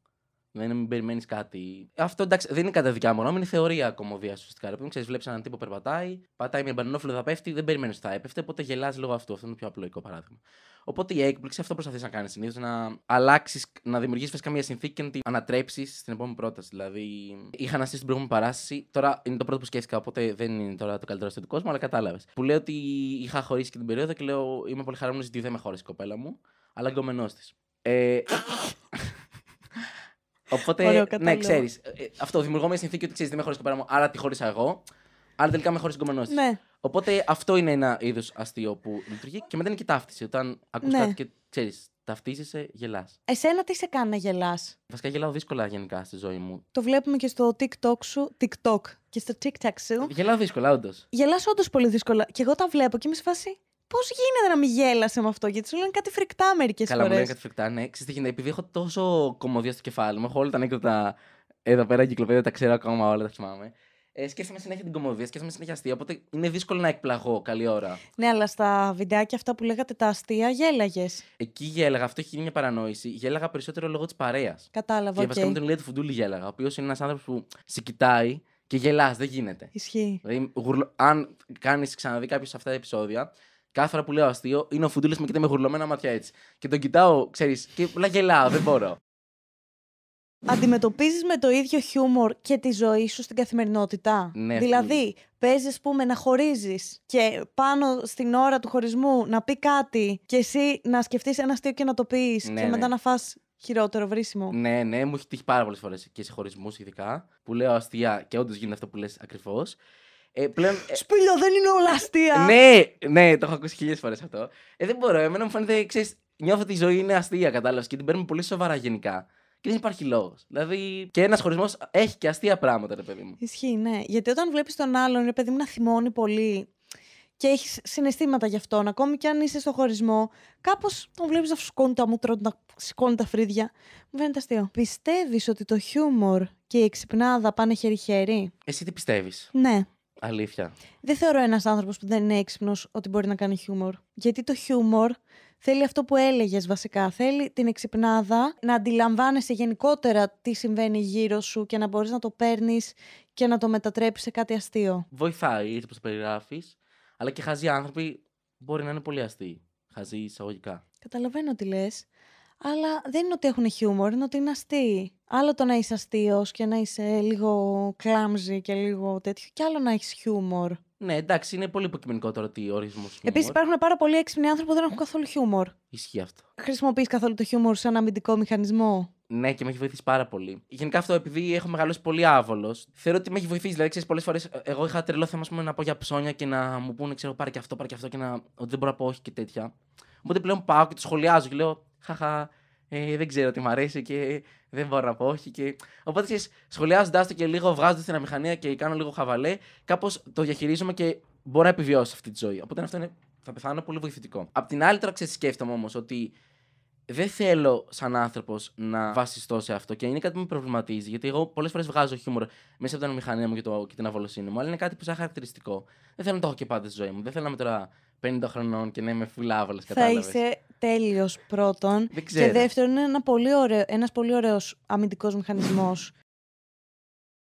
Δεν είναι μην περιμένεις κάτι. Αυτό εντάξει, δεν είναι κατά δικιά μου είναι θεωρία κομμωδία ουσιαστικά. Ρε, ξέρεις, βλέπεις έναν τύπο περπατάει, πατάει μια μπανανόφιλο, πέφτει, δεν περιμένεις ότι θα έπεφτε, οπότε γελάς λόγω αυτού. Αυτό είναι το πιο απλοϊκό παράδειγμα. Οπότε η έκπληξη αυτό προσπαθείς να κάνεις συνήθως να αλλάξεις, να δημιουργήσεις φυσικά μια συνθήκη και να την ανατρέψεις στην επόμενη πρόταση. Δηλαδή, είχα να στήσει την προηγούμενη παράσταση. Τώρα είναι το πρώτο που σκέφτηκα, οπότε δεν είναι τώρα το καλύτερο στον κόσμο, αλλά κατάλαβες. Που λέω ότι είχα χωρίσει και την περίοδο και λέω Είμαι πολύ χαρούμενος γιατί δεν με χωρίσει η κοπέλα μου, αλλά γκομενό της. Ε, Οπότε, Ωραίο, ναι, ξέρεις. Ε, αυτό δημιουργώ μια συνθήκη ότι ξέρεις, δεν με χωρίς κοπέλα μου, άρα τη χώρισα εγώ. Άρα τελικά με χωρίς κομμενό Ναι. Οπότε αυτό είναι ένα είδος αστείο που λειτουργεί. Και μετά είναι και ταύτιση. Όταν ακούς ναι. κάτι και ξέρεις, ταυτίζεσαι, γελάς. Εσένα τι σε κάνει να γελάς; Βασικά γελάω δύσκολα γενικά στη ζωή μου. Το βλέπουμε και στο TikTok σου. TikTok και στο TikTok σου. Γελάω δύσκολα, όντως. Γελάς όντως πολύ δύσκολα. Και εγώ τα βλέπω και είμαι σε φάση. Πώς γίνεται να μην γέλασε με αυτό, Γιατί σου λένε κάτι φρικτά μερικές φορέ. Καλά, μου λένε κάτι φρικτά, ναι. Ξέρετε, επειδή έχω τόσο κομμωδία στο κεφάλι μου, έχω όλα τα ανέκδοτα εδώ πέρα, κυκλοπαίδια, τα ξέρω ακόμα όλα, τα θυμάμαι. Ε, σκέφτομαι συνέχεια την κομμωδία, σκέφτομαι συνέχεια αστεία. Οπότε είναι δύσκολο να εκπλαγώ καλή ώρα. Ναι, αλλά στα βιντεάκια αυτά που λέγατε τα αστεία, γέλαγες. Εκεί γέλαγα, αυτό έχει γίνει μια παρανόηση. Γέλαγα περισσότερο λόγω της παρέας. Κατάλαβα. Και okay. βασικά με τον Ηλία του Φουντούλη γέλαγα, ο οποίος είναι ένας άνθρωπος που σε κοιτάει και γελάς, δεν γίνεται. Ισχύει. Δηλαδή, γουρλο... αν κάνεις ξαναδεί κάποιος αυτά τα επεισόδια, Κάθε φορά που λέω αστείο, είναι ο Φουντούλης με κοιτάει με γουρλωμένα μάτια έτσι. Και τον κοιτάω, ξέρεις, και απλά γελάω, δεν *laughs* μπορώ. Αντιμετωπίζεις με το ίδιο χιούμορ και τη ζωή σου στην καθημερινότητα; Ναι, δηλαδή, παίζεις, πούμε, να χωρίζεις και πάνω στην ώρα του χωρισμού να πει κάτι και εσύ να σκεφτείς ένα αστείο και να το πεις ναι, και μετά ναι. να φας χειρότερο βρίσιμο. Ναι, ναι, μου έχει τύχει πάρα πολλές φορές και σε χωρισμούς ειδικά που λέω αστεία και όντως γίνεται αυτό που λες ακριβώς. Ε, πλέον, ε, Σπίλιο, δεν είναι όλα αστεία. Ναι, ναι, το έχω ακούσει χίλιε φορές αυτό. Ε, δεν μπορώ. Εμένα μου φαίνεται, ξέρεις, νιώθω ότι η ζωή είναι αστεία, κατάλαβες και την παίρνουμε πολύ σοβαρά γενικά. Και δεν υπάρχει λόγος. Δηλαδή, και ένας χωρισμός έχει και αστεία πράγματα, ρε παιδί μου. Ισχύει, ναι. Γιατί όταν βλέπεις τον άλλον, ρε παιδί μου, να θυμώνει πολύ και έχεις συναισθήματα γι' αυτόν, ακόμη και αν είσαι στο χωρισμό, κάπως τον βλέπεις να φουσκώνει τα μούτρα, να σηκώνει τα φρύδια. Μου φαίνεται αστείο. Πιστεύεις ότι το χιούμορ και η εξυπνάδα πάνε χέρι-χέρι; Εσύ τι πιστεύεις; Ναι. Αλήθεια. Δεν θεωρώ ένας άνθρωπος που δεν είναι έξυπνος ότι μπορεί να κάνει χιούμορ. Γιατί το χιούμορ θέλει αυτό που έλεγες βασικά. Θέλει την εξυπνάδα, να αντιλαμβάνεσαι γενικότερα τι συμβαίνει γύρω σου και να μπορείς να το παίρνεις και να το μετατρέψεις σε κάτι αστείο. Βοηθάει, έτσι που το περιγράφεις. Αλλά και χαζοί άνθρωποι μπορεί να είναι πολύ αστείοι. Χαζοί εισαγωγικά. Καταλαβαίνω τι λες. Αλλά δεν είναι ότι έχουν χιούμορ, είναι ότι είναι αστείοι. Άλλο το να είσαι αστείος και να είσαι λίγο κλάμζι και λίγο τέτοιο, και άλλο να έχεις χιούμορ. Ναι, εντάξει, είναι πολύ υποκειμενικό τώρα τι ορισμός Επίσης υπάρχουν πάρα πολλοί έξυπνοι άνθρωποι που δεν έχουν καθόλου χιούμορ. Ισχύει αυτό. Χρησιμοποιείς καθόλου το χιούμορ σαν αμυντικό μηχανισμό; Ναι, και με έχει βοηθήσει πάρα πολύ. Γενικά αυτό, επειδή έχω μεγαλώσει πολύ άβολος, θεωρώ ότι με έχει βοηθήσει. Δηλαδή, ξέρεις, πολλές φορές εγώ είχα τρελό θέμα πούμε, να πω για ψώνια και να μου πούνε, ξέρω, πάρε και αυτό, πάρε και αυτό και να. ότι δεν μπορώ να πω όχι και τέτοια. Οπότε πλέον πάω και το σχολιάζω και λέω, Χαχά, ε, δεν ξέρω τι μου αρέσει και δεν μπορώ να πω όχι. Και... Οπότε ξέρεις, σχολιάζοντάς το και λίγο βγάζοντας την αμηχανία και κάνω λίγο χαβαλέ, κάπως το διαχειρίζομαι και μπορώ να επιβιώσω αυτή τη ζωή. Οπότε αυτό είναι, θα πεθάνω πολύ βοηθητικό. Απ' την άλλη, τώρα ξέρεις, σκέφτομαι όμως ότι δεν θέλω σαν άνθρωπος να βασιστώ σε αυτό και είναι κάτι που με προβληματίζει. Γιατί εγώ πολλές φορές βγάζω χιούμορ μέσα από την αμηχανία μου και, το, και την αβολοσύνη μου, αλλά είναι κάτι που σαν χαρακτηριστικό. Δεν θέλω να το έχω και πάντα στη ζωή μου. Δεν θέλω να είμαι τώρα 50 χρονών και να είμαι φουλ άβολα. Θα είσαι τέλειος πρώτον. Και δεύτερον, είναι ένα πολύ ωραίο, ένας πολύ ωραίος αμυντικός μηχανισμός.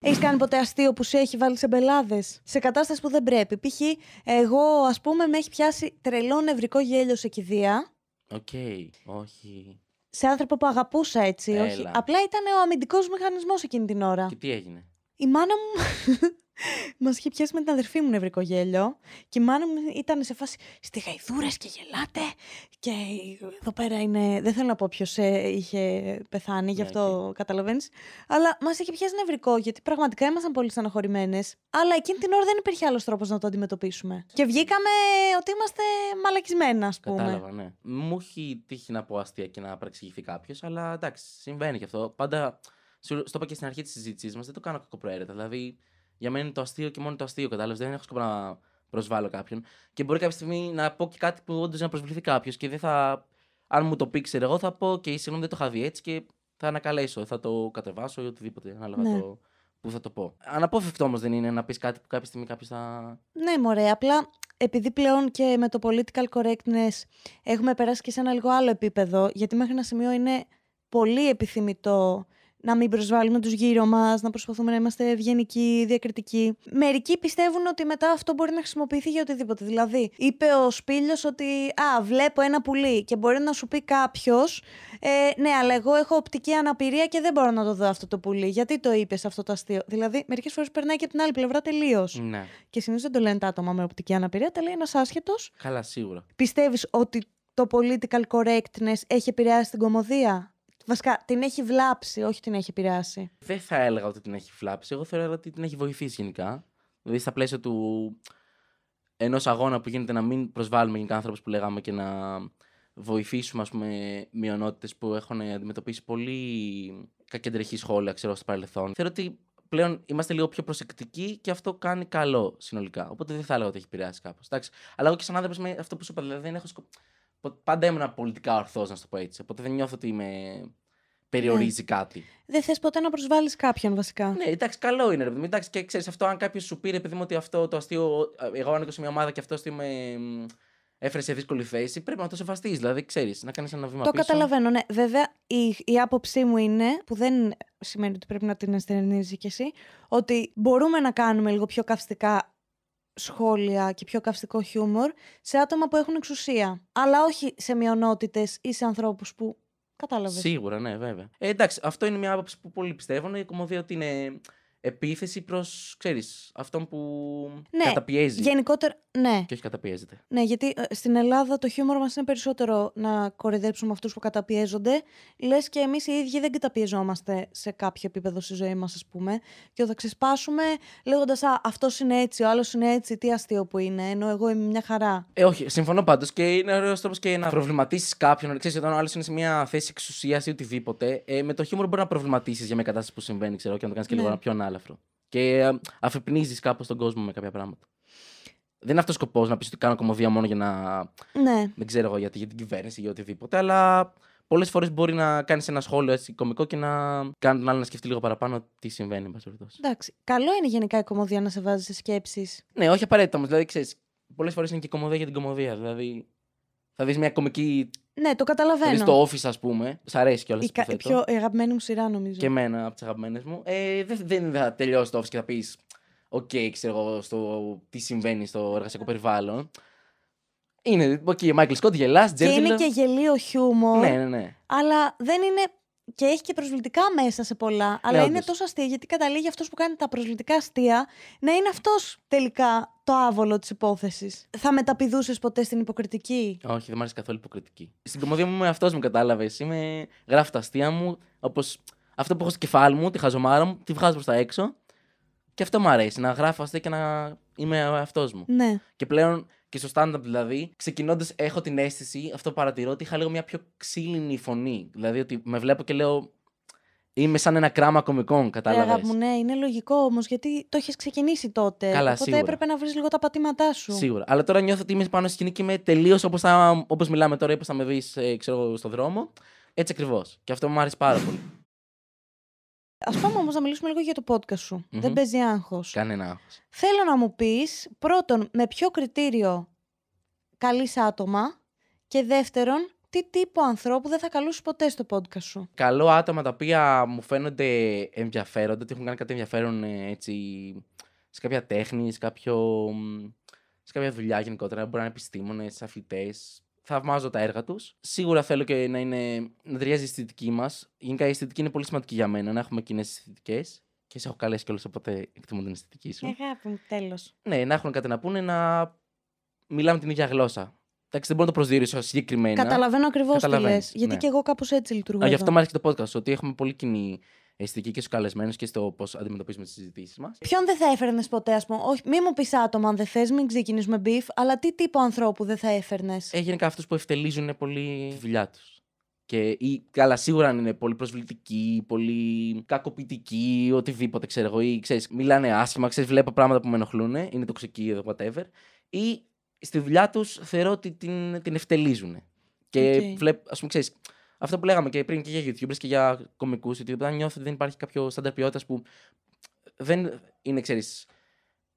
Έχεις κάνει ποτέ αστείο που σε έχει βάλει σε μπελάδες; Σε κατάσταση που δεν πρέπει. Π.χ. εγώ, ας πούμε, με έχει πιάσει τρελό νευρικό γέλιο σε κηδεία. Οκ, όχι. Σε άνθρωπο που αγαπούσα έτσι. Όχι. Απλά ήταν ο αμυντικός μηχανισμός εκείνη την ώρα. Και τι έγινε; Η μάνα μου Μα είχε πιάσει με την αδερφή μου νευρικό γέλιο και η μάνα μου ήταν σε φάση στη γαϊδούρες και γελάτε. Και εδώ πέρα είναι. Δεν θέλω να πω ποιος ε, είχε πεθάνει, γι' ναι, αυτό καταλαβαίνεις. Αλλά μας είχε πιάσει νευρικό, γιατί πραγματικά ήμασταν πολύ στεναχωρημένε. Αλλά εκείνη την ώρα δεν υπήρχε άλλος τρόπος να το αντιμετωπίσουμε. Και βγήκαμε ότι είμαστε μαλακισμένα, ας πούμε. Κατάλαβα, ναι. Μου έχει τύχει να πω αστεία και να παρεξηγηθεί κάποιος, αλλά εντάξει, συμβαίνει και αυτό. Πάντα. Στο είπα και στην αρχή της συζήτησής μας, δεν το κάνω κακοπροαίρετα. Δηλαδή, για μένα είναι το αστείο και μόνο το αστείο, κατάλαβες. Δεν έχω σκοπό να προσβάλλω κάποιον. Και μπορεί κάποια στιγμή να πω και κάτι που όντως να προσβληθεί κάποιος και δεν θα. Αν μου το πει, ξέρω εγώ, θα πω και okay, συγγνώμη, δεν το είχα δει έτσι και θα ανακαλέσω. Θα το κατεβάσω ή οτιδήποτε, ανάλογα ναι. το που θα το πω. Αναπόφευκτο όμως δεν είναι να πεις κάτι που κάποια στιγμή κάποιος θα. Ναι, μωρέ. Απλά επειδή πλέον και με το political correctness έχουμε περάσει και σε ένα λίγο άλλο επίπεδο, γιατί μέχρι ένα σημείο είναι πολύ επιθυμητό να μην προσβάλλουμε τους γύρω μας, να προσπαθούμε να είμαστε ευγενικοί, διακριτικοί. Μερικοί πιστεύουν ότι μετά αυτό μπορεί να χρησιμοποιηθεί για οτιδήποτε. Δηλαδή, είπε ο Σπίλιος ότι «Α, βλέπω ένα πουλί» και μπορεί να σου πει κάποιος, ε, «Ναι, αλλά εγώ έχω οπτική αναπηρία και δεν μπορώ να το δω αυτό το πουλί. Γιατί το είπες αυτό το αστείο». Δηλαδή, μερικές φορές περνάει και από την άλλη πλευρά τελείως. Ναι. Και συνήθως δεν το λένε τα άτομα με οπτική αναπηρία, τα λέει ένας άσχετος. Καλά, σίγουρα. Πιστεύεις ότι το political correctness έχει επηρεάσει την κομμωδία; Βασικά, την έχει βλάψει, όχι την έχει επηρεάσει. Δεν θα έλεγα ότι την έχει φλάψει. Εγώ θεωρώ ότι την έχει βοηθήσει γενικά. Δηλαδή, στα πλαίσια του ενός αγώνα που γίνεται να μην προσβάλλουμε γενικά άνθρωπους που λέγαμε και να βοηθήσουμε, ας πούμε, μειονότητες που έχουν αντιμετωπίσει πολύ κακεντρεχή σχόλια, ξέρω, στο παρελθόν. Θεωρώ ότι πλέον είμαστε λίγο πιο προσεκτικοί και αυτό κάνει καλό συνολικά. Οπότε δεν θα έλεγα ότι έχει επηρεάσει κάπως. Αλλά εγώ και σαν άνθρωπος, με αυτό που σου είπα, δηλαδή δεν έχω σκοπό. Πάντα ήμουν πολιτικά ορθός, να σου το πω έτσι. Οπότε δεν νιώθω ότι με περιορίζει κάτι. Δεν θες ποτέ να προσβάλλεις κάποιον, βασικά. Ναι, εντάξει, καλό είναι. Ρε, παιδί μου. εντάξει, και ξέρεις αυτό, αν κάποιος σου πήρε, επειδή μου ότι αυτό το αστείο. Εγώ ανήκω σε μια ομάδα και αυτό αστείο με μ, έφερε σε δύσκολη θέση, πρέπει να το σεβαστείς. Δηλαδή, ξέρεις, να κάνεις ένα βήμα Το πίσω. καταλαβαίνω, ναι. Βέβαια, η, η άποψή μου είναι, που δεν σημαίνει ότι πρέπει να την εστερνίζει κι εσύ, ότι μπορούμε να κάνουμε λίγο πιο καυστικά σχόλια και πιο καυστικό χιούμορ σε άτομα που έχουν εξουσία. Αλλά όχι σε μειονότητες ή σε ανθρώπους που. Κατάλαβες. Σίγουρα, ναι, βέβαια. Ε, εντάξει, αυτό είναι μια άποψη που πολλοί πιστεύουν. Η κομμωδία ότι είναι επίθεση προς, ξέρεις, αυτόν που Ναι, καταπιέζει. Γενικότερα, ναι. Και όχι καταπιέζεται. Ναι, γιατί ε, στην Ελλάδα το χιούμορ μας είναι περισσότερο να κοροϊδέψουμε αυτούς που καταπιέζονται. Λες και εμείς οι ίδιοι δεν καταπιεζόμαστε σε κάποιο επίπεδο στη ζωή μας, ας πούμε. Και θα ξεσπάσουμε λέγοντας «Α, αυτός είναι έτσι, ο άλλος είναι έτσι, τι αστείο που είναι, ενώ εγώ είμαι μια χαρά». Ε, όχι, συμφωνώ πάντως και είναι ωραίος τρόπος και να προβληματίσεις κάποιον. Ξέρεις, όταν ο άλλος είναι σε μια θέση εξουσίας ή οτιδήποτε, ε, με το χιούμορ μπορεί να προβληματίσεις για μια κατάσταση που συμβαίνει, ξέρω, και να το κάνεις και Ναι. λίγο πιο ανάλαφρο. Και ε, αφυπνίζεις κάπως τον κόσμο με κάποια πράγματα. Δεν είναι αυτός ο σκοπός να πεις ότι κάνω κομμωδία μόνο για να. Ναι. Δεν ξέρω εγώ γιατί, για την κυβέρνηση ή για οτιδήποτε, αλλά πολλές φορές μπορεί να κάνεις ένα σχόλιο έτσι κωμικό και να κάνει τον άλλο να σκεφτεί λίγο παραπάνω τι συμβαίνει, εν πάση περιπτώσει. Εντάξει, καλό είναι γενικά η κωμωδία να σε βάζει σε σκέψεις. Ναι, όχι απαραίτητα όμως. Δηλαδή, ξέρεις, πολλές φορές είναι και κωμωδία για την κωμωδία. Δηλαδή, θα δεις μια κωμική. Ναι, το Θα καταλαβαίνω. δει το office, ας πούμε. Σ' αρέσει κιόλας. η κα- η πιο αγαπημένη μου σειρά νομίζω. Και εμένα από τις αγαπημένες μου. Ε, δεν, δεν θα τελειώσει το office και θα πεις. Οκ, ξέρω εγώ στο τι συμβαίνει στο εργασιακό περιβάλλον. Είναι εκεί, Michael Scott, γελάς, Και είναι και γελίο χιούμορ. Ναι, ναι, ναι. Αλλά δεν είναι. Και έχει και προσβλητικά μέσα σε πολλά. Αλλά είναι όντως. τόσο αστεία γιατί καταλήγει αυτός που κάνει τα προσβλητικά αστεία να είναι αυτός τελικά το άβολο της υπόθεσης. Θα μεταπηδούσες ποτέ στην υποκριτική; Όχι, δεν μου αρέσει καθόλου υποκριτική. Στην κομμωδία μου είμαι αυτός, μου κατάλαβες. Είμαι... Γράφω τα αστεία μου, όπως αυτό που έχω στο κεφάλι μου, τη χαζομάρα μου, τη βγάζω προς τα έξω. Και αυτό μου αρέσει, να γράφω αστεία και να είμαι αυτός μου. Ναι. Και πλέον και στο stand-up δηλαδή, ξεκινώντας, έχω την αίσθηση, αυτό παρατηρώ, ότι είχα λίγο μια πιο ξύλινη φωνή. Δηλαδή ότι με βλέπω και λέω. Είμαι σαν ένα κράμα κομικών, Ρε κατάλαβες; αγάπη μου, ναι, είναι λογικό όμως γιατί το έχει ξεκινήσει τότε. Καλά, οπότε σίγουρα. έπρεπε να βρεις λίγο τα πατήματά σου. Σίγουρα. Αλλά τώρα νιώθω ότι είμαι πάνω στη σκηνή και είμαι τελείως όπως όπως μιλάμε τώρα, όπως θα με δει ξέρω, στον δρόμο. Έτσι ακριβώς. Και αυτό μου άρεσε πάρα πολύ. Α πάμε όμως να μιλήσουμε λίγο για το podcast σου. Μμμ. Δεν παίζει άγχος. Κανένα άγχος. Θέλω να μου πεις πρώτον με ποιο κριτήριο καλείς άτομα και δεύτερον τι τύπο ανθρώπου δεν θα καλούσε ποτέ στο podcast σου; Καλό άτομα τα οποία μου φαίνονται ενδιαφέροντα, ότι έχουν κάνει κάτι ενδιαφέρον ε, έτσι, σε κάποια τέχνη, σε, κάποιο, μ, σε κάποια δουλειά γενικότερα. Μπορεί να είναι επιστήμονες, αθλητές. Θαυμάζω τα έργα τους. Σίγουρα θέλω και να, είναι, να ταιριάζει η αισθητική μας. Γενικά η αισθητική είναι πολύ σημαντική για μένα, να έχουμε κοινές αισθητικές. Και σε έχω καλέσει κιόλας, οπότε εκτιμώ την αισθητική σου. Αγάπη μου, τέλος. Ναι, να έχουν κάτι να πούνε, να μιλάμε την ίδια γλώσσα. Εντάξει, δεν μπορώ να το προσδιορίσω συγκεκριμένα. Καταλαβαίνω ακριβώς τι λες. Καταλαβαίνεις, Γιατί ναι. και εγώ κάπως έτσι λειτουργώ. Α, γι' εδώ. αυτό μου αρέσει και το podcast, ότι έχουμε πολύ κοινή αισθητική και στους καλεσμένους και στο πώς αντιμετωπίζουμε τις συζητήσεις μας. Ποιον δεν θα έφερνες ποτέ, ας πούμε; Όχι, μη μου πεις άτομα αν δεν θες, μην ξεκινήσουμε beef, αλλά τι τύπο ανθρώπου δεν θα έφερνες; Ε, γενικά αυτούς που ευτελίζουν πολύ τη δουλειά τους. Και ή, καλά, σίγουρα αν είναι πολύ προσβλητικοί, πολύ κακοποιητικοί, οτιδήποτε ξέρω εγώ, ή ξέρεις, μιλάνε άσχημα, ξέρεις, βλέπω πράγματα που με ενοχλούν, είναι τοξικοί, whatever. Ή στη δουλειά τους θεωρώ ότι την, την ευτελίζουν. Και Οκ. βλέπω, ας πούμε, ξέρεις, αυτό που λέγαμε και πριν και για YouTubers και για κωμικούς, ότι όταν νιώθω ότι δεν υπάρχει κάποιο στάνταρ ποιότητας που δεν είναι, ξέρεις,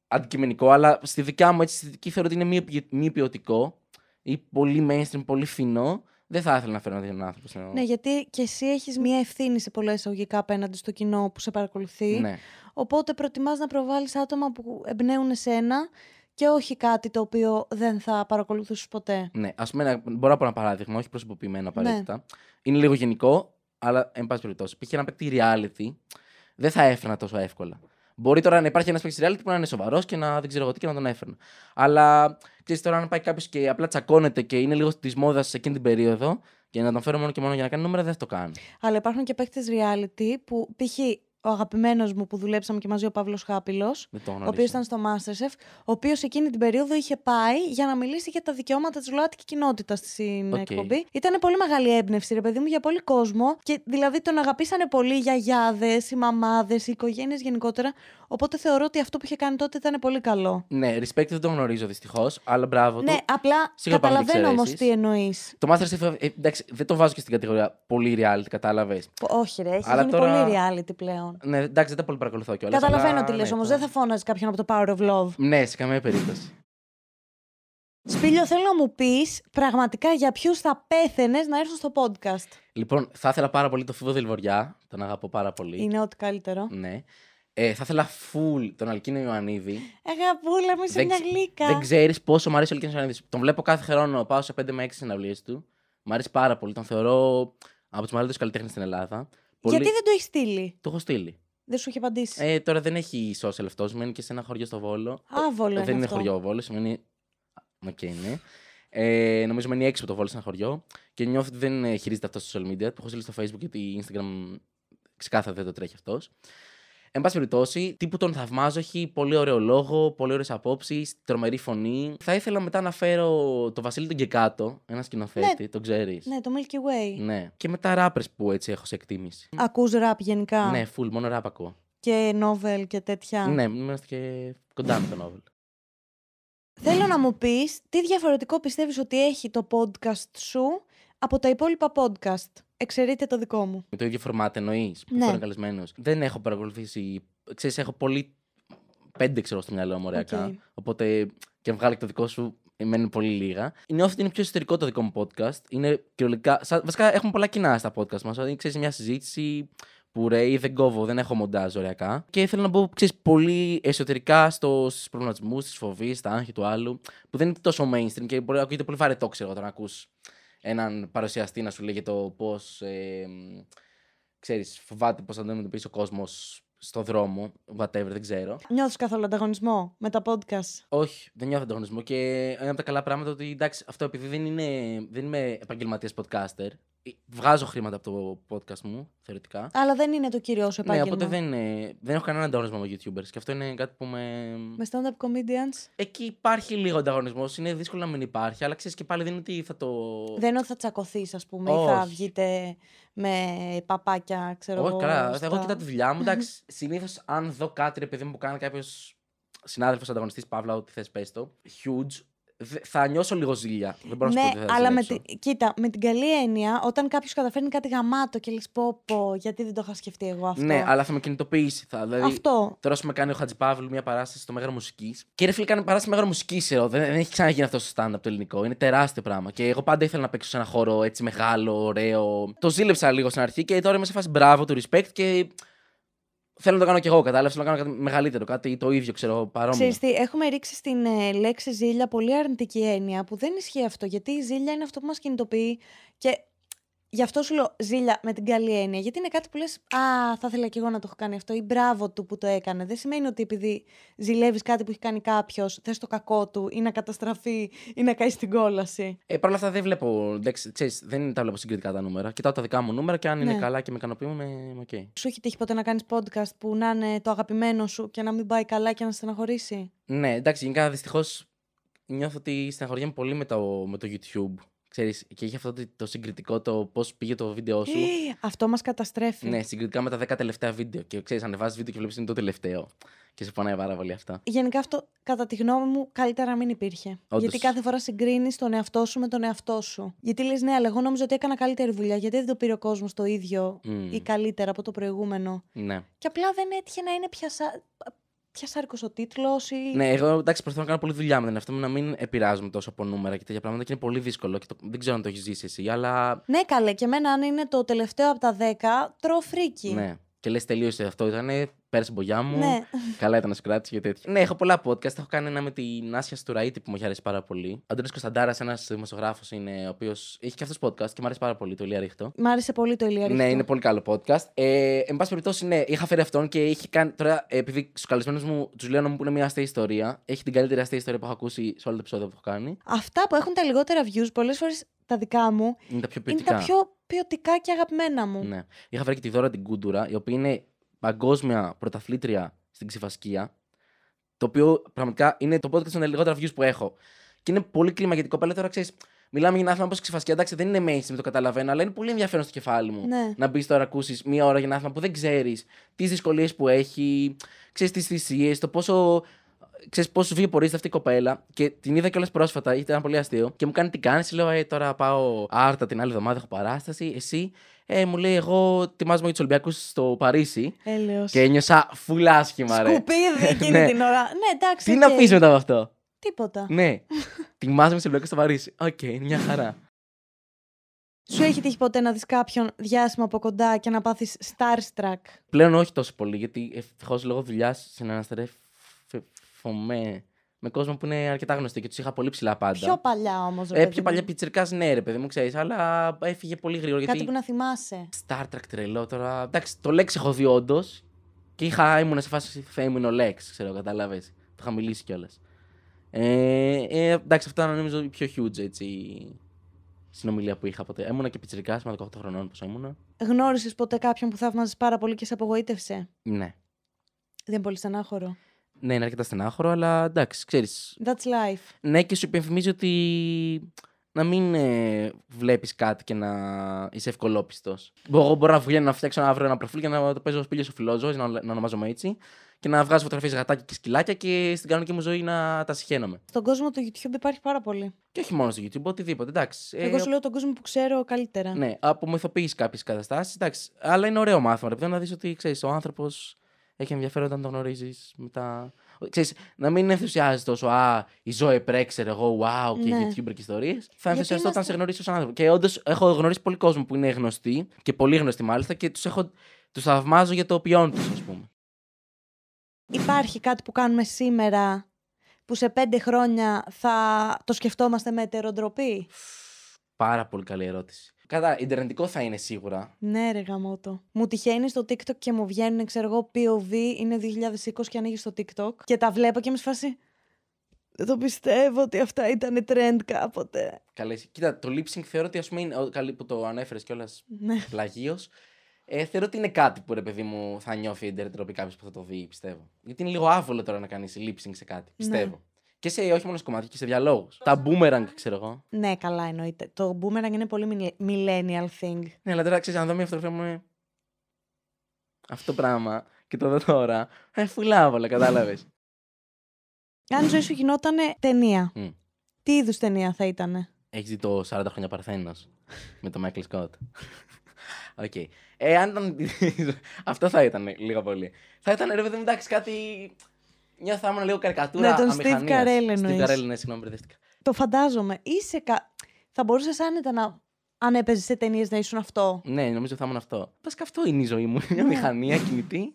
αντικειμενικό, αλλά στη δικιά μου έτσι, αισθητική θεωρώ ότι είναι μη, ποιο- μη ποιοτικό ή πολύ mainstream, πολύ φθηνό. Δεν θα ήθελα να φέρω έναν άνθρωπο στο. Ναι, γιατί και εσύ έχεις μία ευθύνη σε πολλά εισαγωγικά απέναντι στο κοινό που σε παρακολουθεί. ναι. Οπότε προτιμάς να προβάλλεις άτομα που εμπνέουν εσένα και όχι κάτι το οποίο δεν θα παρακολουθήσεις ποτέ. ναι. Α πούμε, ένα- μπορώ να πω ένα παράδειγμα, όχι προσωποποιημένο Ναι. απαραίτητα. Είναι λίγο γενικό, αλλά εν πάση περιπτώσει. Π.χ. ένα παίκτη reality δεν θα έφερνα τόσο εύκολα. Μπορεί τώρα να υπάρχει ένας παίκτης reality που να είναι σοβαρός και να δεν ξέρω εγώ τι και να τον έφερνα. Αλλά ξέρεις τώρα, αν πάει κάποιος και απλά τσακώνεται και είναι λίγο της μόδας σε εκείνη την περίοδο και να τον φέρω μόνο και μόνο για να κάνει νούμερα, δεν θα το κάνω. Αλλά υπάρχουν και παίκτες reality που π.χ. ο αγαπημένος μου που δουλέψαμε και μαζί ο Παύλος Χάπηλος, Δεν το ο γνωρίζω. οποίος ήταν στο Masterchef, ο οποίος εκείνη την περίοδο είχε πάει για να μιλήσει για τα δικαιώματα της ΛΟΑΤΚΙ κοινότητας στην Οκ. εκπομπή. Ήταν πολύ μεγάλη έμπνευση, ρε παιδί μου, για πολύ κόσμο και δηλαδή τον αγαπήσανε πολύ οι γιαγιάδες, οι μαμάδες, οι οικογένειες γενικότερα. Οπότε θεωρώ ότι αυτό που είχε κάνει τότε ήταν πολύ καλό. Ναι, respect δεν το γνωρίζω δυστυχώς, αλλά μπράβο Ναι, του. απλά Σίγουρα υπάρχουν καταλαβαίνω όμως εξαιρέσεις. τι εννοείς. Το Masterchef, ε, εντάξει, δεν το βάζω και στην κατηγορία πολύ reality, κατάλαβες. Όχι, ρε, έχει Αλλά γίνει τώρα- πολύ reality πλέον. Ναι, εντάξει, δεν τα πολύ παρακολουθώ κιόλας. Καταλαβαίνω τι λες όμως, δεν θα φώναζε κάποιον από το Power of Love. Ναι, σε καμία περίπτωση. Σπίλιο, θέλω να μου πεις πραγματικά για ποιους θα πέθαινες να έρθουν στο podcast. λοιπόν, θα ήθελα πάρα πολύ το Φίβο Δελβοριά. Τον αγαπώ πάρα πολύ. Είναι ό,τι καλύτερο. Ναι. Ε, θα ήθελα full τον Αλκίνο Ιωαννίδη. Αγαπούλα μου, είσαι Δεν μια ξε- γλύκα. Δεν ξέρεις πόσο μου αρέσει ο Αλκίνος Ιωαννίδης. Τον βλέπω κάθε χρόνο, πάω σε 5 με 6 συναυλίες του. Μ' αρέσει πάρα πολύ. Τον θεωρώ από τους μεγαλύτερους καλλιτέχνες στην Ελλάδα. Πολύ... Γιατί δεν το έχεις στείλει; Το έχω στείλει. Δεν σου είχε απαντήσει; Ε, τώρα δεν έχει social αυτό. Μένει και σε ένα χωριό στο Βόλο. Άβολο δεν είναι αυτό. χωριό ο Βόλος, σημαίνει. Οκ, ναι. Ε, νομίζω μένει έξω από το Βόλο σε ένα χωριό και νιώθω ότι δεν ε, χειρίζεται αυτό στο social media. Το έχω στείλει στο Facebook γιατί Instagram ξεκάθαρα δεν το τρέχει αυτός. Εν πάση περιπτώσει, τύπου τον θαυμάζω, έχει πολύ ωραίο λόγο, πολύ ωραίες απόψεις, τρομερή φωνή. Θα ήθελα μετά να φέρω το Βασίλη τον Γκεκάτο, ένα σκηνοθέτη, τον ξέρεις. Ναι, το Milky Way. Ναι. Και μετά rappers που έτσι έχω σε εκτίμηση. Ακούς rap γενικά; Ναι, full, μόνο rap ακούω. Και novel και τέτοια; Ναι, είμαστε και κοντά με το novel. Θέλω να μου πεις τι διαφορετικό πιστεύεις ότι έχει το podcast σου από τα υπόλοιπα podcast; Εξαιρείται το δικό μου. Με το ίδιο φορμάτ εννοείς που Ναι. φέρνει καλεσμένου. Δεν έχω παρακολουθήσει. Ξέρεις, έχω πολύ. Πέντε ξέρω στο μυαλό μου, ωριακά. Οκ. Οπότε και βγάλει και το δικό σου. ε, Μένουν πολύ λίγα. Νιώθω ότι είναι πιο εσωτερικό το δικό μου podcast. Είναι κυριολεκτικά. Σα, βασικά έχουμε πολλά κοινά στα podcast μας. Δηλαδή, ξέρεις, μια συζήτηση που ρέει, δεν κόβω, δεν έχω μοντάζ ωριακά. Και θέλω να μπω, ξέρεις, πολύ εσωτερικά στο, στους προβληματισμούς, στις φοβίες, στα άγχη του άλλου, που δεν είναι τόσο mainstream και μπορεί να ακούγεται πολύ βαρετό, ξέρω, όταν ακούς έναν παρουσιαστή να σου λέει για το πώς, ε, μ, ξέρεις, φοβάται πώς θα αντιμετωπίσει ο κόσμος στο δρόμο, whatever, δεν ξέρω. Νιώθεις καθόλου ανταγωνισμό με τα podcast; Όχι, δεν νιώθω ανταγωνισμό και ένα από τα καλά πράγματα ότι εντάξει, αυτό επειδή δεν, είναι, δεν είμαι επαγγελματίας podcaster, ε, βγάζω χρήματα από το podcast μου, θεωρητικά. Αλλά δεν είναι το κύριο σου Ναι, επάγγελμα. οπότε δεν, ε, δεν έχω κανέναν ανταγωνισμό με YouTubers και αυτό είναι κάτι που με. Με stand-up comedians. Εκεί υπάρχει λίγο ανταγωνισμός, είναι δύσκολο να μην υπάρχει, αλλά ξέρεις και πάλι δεν είναι ότι θα το. Δεν είναι ότι θα τσακωθείς, ας πούμε, ή θα Όχι. βγείτε με παπάκια, ξέρω Όχι, εγώ. καλά. στα- Εγώ κοιτάω τη δουλειά μου. Εντάξει, συνήθως αν δω κάτι, ρε παιδί μου, που κάνει κάποιος συνάδελφος ανταγωνιστής, Παύλα, ό,τι θες, πες το, huge, δε- θα νιώσω λίγο ζήλια. Δεν μπορώ να σου Ναι, πω ότι θα αλλά με ζηλέψω. τη... κοίτα, με την καλή έννοια, όταν κάποιος καταφέρνει κάτι γαμάτο και λες πω, πω, γιατί δεν το είχα σκεφτεί εγώ αυτό. Ναι, αλλά θα με κινητοποιήσει. Θα, δηλαδή, Αυτό. Τώρα, σου με κάνει ο Χατζη Παύλου μια παράσταση στο Μέγαρο Μουσικής. Και ρε φίλε, κάνει παράσταση στο Μέγαρο Μουσικής, δεν, δεν έχει ξαναγίνει αυτό στο stand-up το ελληνικό. Είναι τεράστιο πράγμα. Και εγώ πάντα ήθελα να παίξω σε ένα χώρο έτσι μεγάλο, ωραίο. Το ζήλεψα λίγο στην αρχή και τώρα είμαι σε φάση μπράβο του respect και θέλω να το κάνω κι εγώ. Κατάλαβες. Θέλω να κάνω κάτι μεγαλύτερο, κάτι το ίδιο, ξέρω, παρόμοιο. Ξέρεις τι, έχουμε ρίξει στην ε, λέξη ζήλια πολύ αρνητική έννοια που δεν ισχύει αυτό. Γιατί η ζήλια είναι αυτό που μας κινητοποιεί και γι' αυτό σου λέω ζήλια με την καλή έννοια. Γιατί είναι κάτι που λες Α, θα ήθελα κι εγώ να το έχω κάνει αυτό ή μπράβο του που το έκανε. Δεν σημαίνει ότι επειδή ζηλεύεις κάτι που έχει κάνει κάποιος, θες το κακό του ή να καταστραφεί ή να καεί στην κόλαση. Ε, Παρ' όλα αυτά δεν βλέπω. εντάξει, Ξέρεις, δεν τα βλέπω συγκριτικά τα νούμερα. Κοιτάω τα δικά μου νούμερα και αν είναι Ναι. καλά και με ικανοποιούν, με είμαι οκ. Σου έχει τύχει ποτέ να κάνεις podcast που να είναι το αγαπημένο σου και να μην πάει καλά και να στεναχωρήσει; Ναι, εντάξει, γενικά δυστυχώς νιώθω ότι στεναχωριέμαι πολύ με το, με το YouTube. Ξέρεις, και έχει αυτό το, το συγκριτικό το πώς πήγε το βίντεο σου. Ε, Αυτό μας καταστρέφει. ναι, συγκριτικά με τα 10 τελευταία βίντεο. Και ξέρεις, ανεβάζεις βίντεο και βλέπεις είναι το τελευταίο. Και σε πονάει πάρα πολύ αυτό. Γενικά αυτό, κατά τη γνώμη μου, καλύτερα να μην υπήρχε. Όντως. Γιατί κάθε φορά συγκρίνεις τον εαυτό σου με τον εαυτό σου. Γιατί λες, ναι, αλλά εγώ νόμιζα ότι έκανα καλύτερη δουλειά. Γιατί δεν το πήρε ο κόσμος το ίδιο Μμ. ή καλύτερα από το προηγούμενο. Ναι. Και απλά δεν έτυχε να είναι πιασα... πιασάρικο ο τίτλος ή. Ναι, εγώ εντάξει, προσπαθώ να κάνω πολύ δουλειά με τον εαυτό μου να μην επηρεάζομαι τόσο από νούμερα και τέτοια πράγματα και είναι πολύ δύσκολο. Και το, δεν ξέρω αν το έχεις ζήσει εσύ, αλλά. Ναι, καλέ. Και εμένα, αν είναι το τελευταίο από τα 10, τρώω φρίκι. Ναι. Και λες, τελείωσε αυτό. Ήταν πέρασε μπογιά μου. Ναι. Καλά ήταν να σου κράτησε και τέτοια. Ναι, έχω πολλά podcast. Έχω κάνει ένα με την Άσια Στουραήτη που μου έχει αρέσει πάρα πολύ. Ο Αντώνης Κωνσταντάρας, ένας δημοσιογράφος είναι, ο οποίος έχει και αυτός podcast και μου αρέσει πάρα πολύ. Το Ηλία Ρίχτο. Μ' άρεσε πολύ το ηλιαρίχτο. Ναι, είναι πολύ καλό podcast. Ε, εν πάση περιπτώσει, ναι, είχα φέρει αυτόν και είχε κάνει. Τώρα, ε, επειδή στους καλεσμένους μου τους λέω να μου πούνε μια αστεία ιστορία, έχει την καλύτερη αστεία ιστορία που έχω ακούσει σε όλο το επεισόδιο που έχω κάνει. Αυτά που έχουν τα λιγότερα views, πολλές φορές τα δικά μου, Είναι τα πιο είναι ποιοτικά. τα πιο ποιοτικά και αγαπημένα μου. Ναι. Είχα φέρει και τη Δώρα την Κούντουρα, η οποία είναι παγκόσμια πρωταθλήτρια στην ξυφασκία. Το οποίο πραγματικά είναι το podcast με τα λιγότερα views που έχω. Και είναι πολύ κρίμα γιατί η κοπέλα τώρα ξέρεις. Μιλάμε για ένα άθλημα όπως ξιφασκία. Εντάξει, δεν είναι mainstream, το καταλαβαίνω, αλλά είναι πολύ ενδιαφέρον στο κεφάλι μου. Ναι. Να μπεις τώρα, ακούσεις μία ώρα για ένα άθλημα που δεν ξέρεις τις δυσκολίες που έχει, ξέρεις τις θυσίες, το πόσο. Ξέρεις πόσο βιοπορίζεται αυτή η κοπέλα και την είδα κιόλας πρόσφατα, ήταν πολύ αστείο. Και μου κάνει τι κάνει, λέω: Ε, τώρα πάω Άρτα την άλλη εβδομάδα, έχω παράσταση. Εσύ, ε, μου λέει: Εγώ ετοιμάζομαι για τους Ολυμπιακούς στο Παρίσι. Έλεος. Και ένιωσα φουλ άσχημα, ρε. Σκουπίδι *laughs* εκείνη Ναι. την ώρα. Ναι, εντάξει. Τι οκ. να πει μετά από αυτό; Τίποτα. ναι. *laughs* Ετοιμάζομαι στους Ολυμπιακούς στο Παρίσι. Οκ, είναι μια χαρά. Σου έχει τύχει ποτέ να δεις κάποιον διάσημο από κοντά και να πάθεις starstruck; Πλέον όχι τόσο πολύ, γιατί ευτυχώς λόγω δουλειάς συναναστρέφομαι με κόσμο που είναι αρκετά γνωστοί και τους είχα πολύ ψηλά πάντα. Πιο παλιά όμως. Ε, πιο παλιά πιτσυρικά, ναι, ρε παιδί μου, ξέρεις, αλλά έφυγε πολύ γρήγορα. Κάτι Γιατί που να θυμάσαι. Star Trek τρελό τώρα. Εντάξει, το Lex έχω δει όντως. Και είχα, ήμουν σε φάση Θεέ μου είναι ο Lex, ξέρω, κατάλαβες. Το είχα μιλήσει κιόλας. Ε, ε, εντάξει, αυτά είναι νομίζω η πιο huge έτσι, συνομιλία που είχα ποτέ. Ήμουνα και πιτσυρικά, με 18 χρονών πόσο ήμουνα. Γνώρισες ποτέ κάποιον που θαύμαζε πάρα πολύ και σε απογοήτευσε; Ναι. Δεν είναι πολύ στενάχωρο. Ναι, είναι αρκετά στενάχωρο, αλλά εντάξει, ξέρεις. That's life. Ναι, και σου υπενθυμίζει ότι να μην ε, βλέπεις κάτι και να είσαι ευκολόπιστος. Εγώ μπορώ να βγαίνω να φτιάξω αύριο ένα προφίλ και να το παίζω σπήλιο ο φιλόζωος, να, να ονομάζομαι έτσι, και να βγάζω φωτογραφίες γατάκια και σκυλάκια και στην κανονική μου ζωή να τα συχαίνομαι. Στον κόσμο του YouTube υπάρχει πάρα πολύ. Και όχι μόνο στο YouTube, οτιδήποτε. Εντάξει. Ε, Εγώ σου λέω τον κόσμο που ξέρω καλύτερα. Ναι, απομυθοποιεί κάποιες καταστάσεις. Εντάξει. Αλλά είναι ωραίο μάθημα. Ρε, παιδί, να δεις ότι ξέρεις, ο άνθρωπος έχει ενδιαφέρον όταν τον γνωρίζεις μετά. Ξέρεις, να μην ενθουσιάζεσαι τόσο. Α, η ζωή πρέξερε εγώ, wow, και Ναι. YouTuber και ιστορίες. Θα ενθουσιαστώ όταν είμαστε- σε γνωρίσω σαν άνθρωπο. Και όντως έχω γνωρίσει πολύ κόσμο που είναι γνωστοί και πολύ γνωστοί μάλιστα και τους έχω. Τους θαυμάζω για το ποιόν τους, ας πούμε. Υπάρχει κάτι που κάνουμε σήμερα που σε πέντε χρόνια θα το σκεφτόμαστε με ετεροντροπή. Πάρα πολύ καλή ερώτηση. Κατά, ιντερνετικό θα είναι σίγουρα. Ναι, ρε γαμότο. Μου τυχαίνει στο TikTok και μου βγαίνουν, ξέρω εγώ, POV, είναι 2020 και ανοίγεις στο TikTok και τα βλέπω και είμαι σε φάση. Δεν το πιστεύω ότι αυτά ήταν trend κάποτε. Καλές. Κοίτα, το lip sync θεωρώ ότι ας πούμε είναι. ο- Καλή που το ανέφερες κιόλας Ναι. πλαγίως. Ε, θεωρώ ότι είναι κάτι που ρε παιδί μου θα νιώθει ιντερνετικό κάποιος που θα το δει, πιστεύω. Γιατί είναι λίγο άβολο τώρα να κάνεις lip sync σε κάτι. Πιστεύω. Και σε όχι μόνο σε κομμάτια, και σε διαλόγους. Τα boomerang, ξέρω εγώ. Ναι, καλά εννοείται. Το boomerang είναι πολύ millenni- millennial thing. Ναι, αλλά τώρα ξέρεις, αν δω μια φωτογραφία μου. είναι Αυτό το πράγμα και το δω τώρα. Ε, φουλ άβολα, κατάλαβες. *laughs* Αν η ζωή σου γινόταν ταινία, Μμ. τι είδους ταινία θα ήταν. Έχεις δει το 40 χρόνια Παρθένος με τον Michael Scott. *laughs* Οκ. Ε, αν ήταν. *laughs* Αυτό θα ήταν λίγο πολύ. Θα ήταν ρε παιδί μου, εντάξει, κάτι. Μια θα ήμουν λίγο καρικατούρα. Ναι, τον Steve αμηχανίας. Carell Steve εννοείς. Carell, ναι, συγγνώμη, μπερδεύτηκα. Το φαντάζομαι. Είσαι κα... Θα μπορούσες άνετα να. Αν έπαιζες σε ταινίες να ήσουν αυτό; Ναι, νομίζω θα ήμουν αυτό. Βασικά αυτό είναι η ζωή μου. *laughs* Μια Ναι. μηχανία κινητή.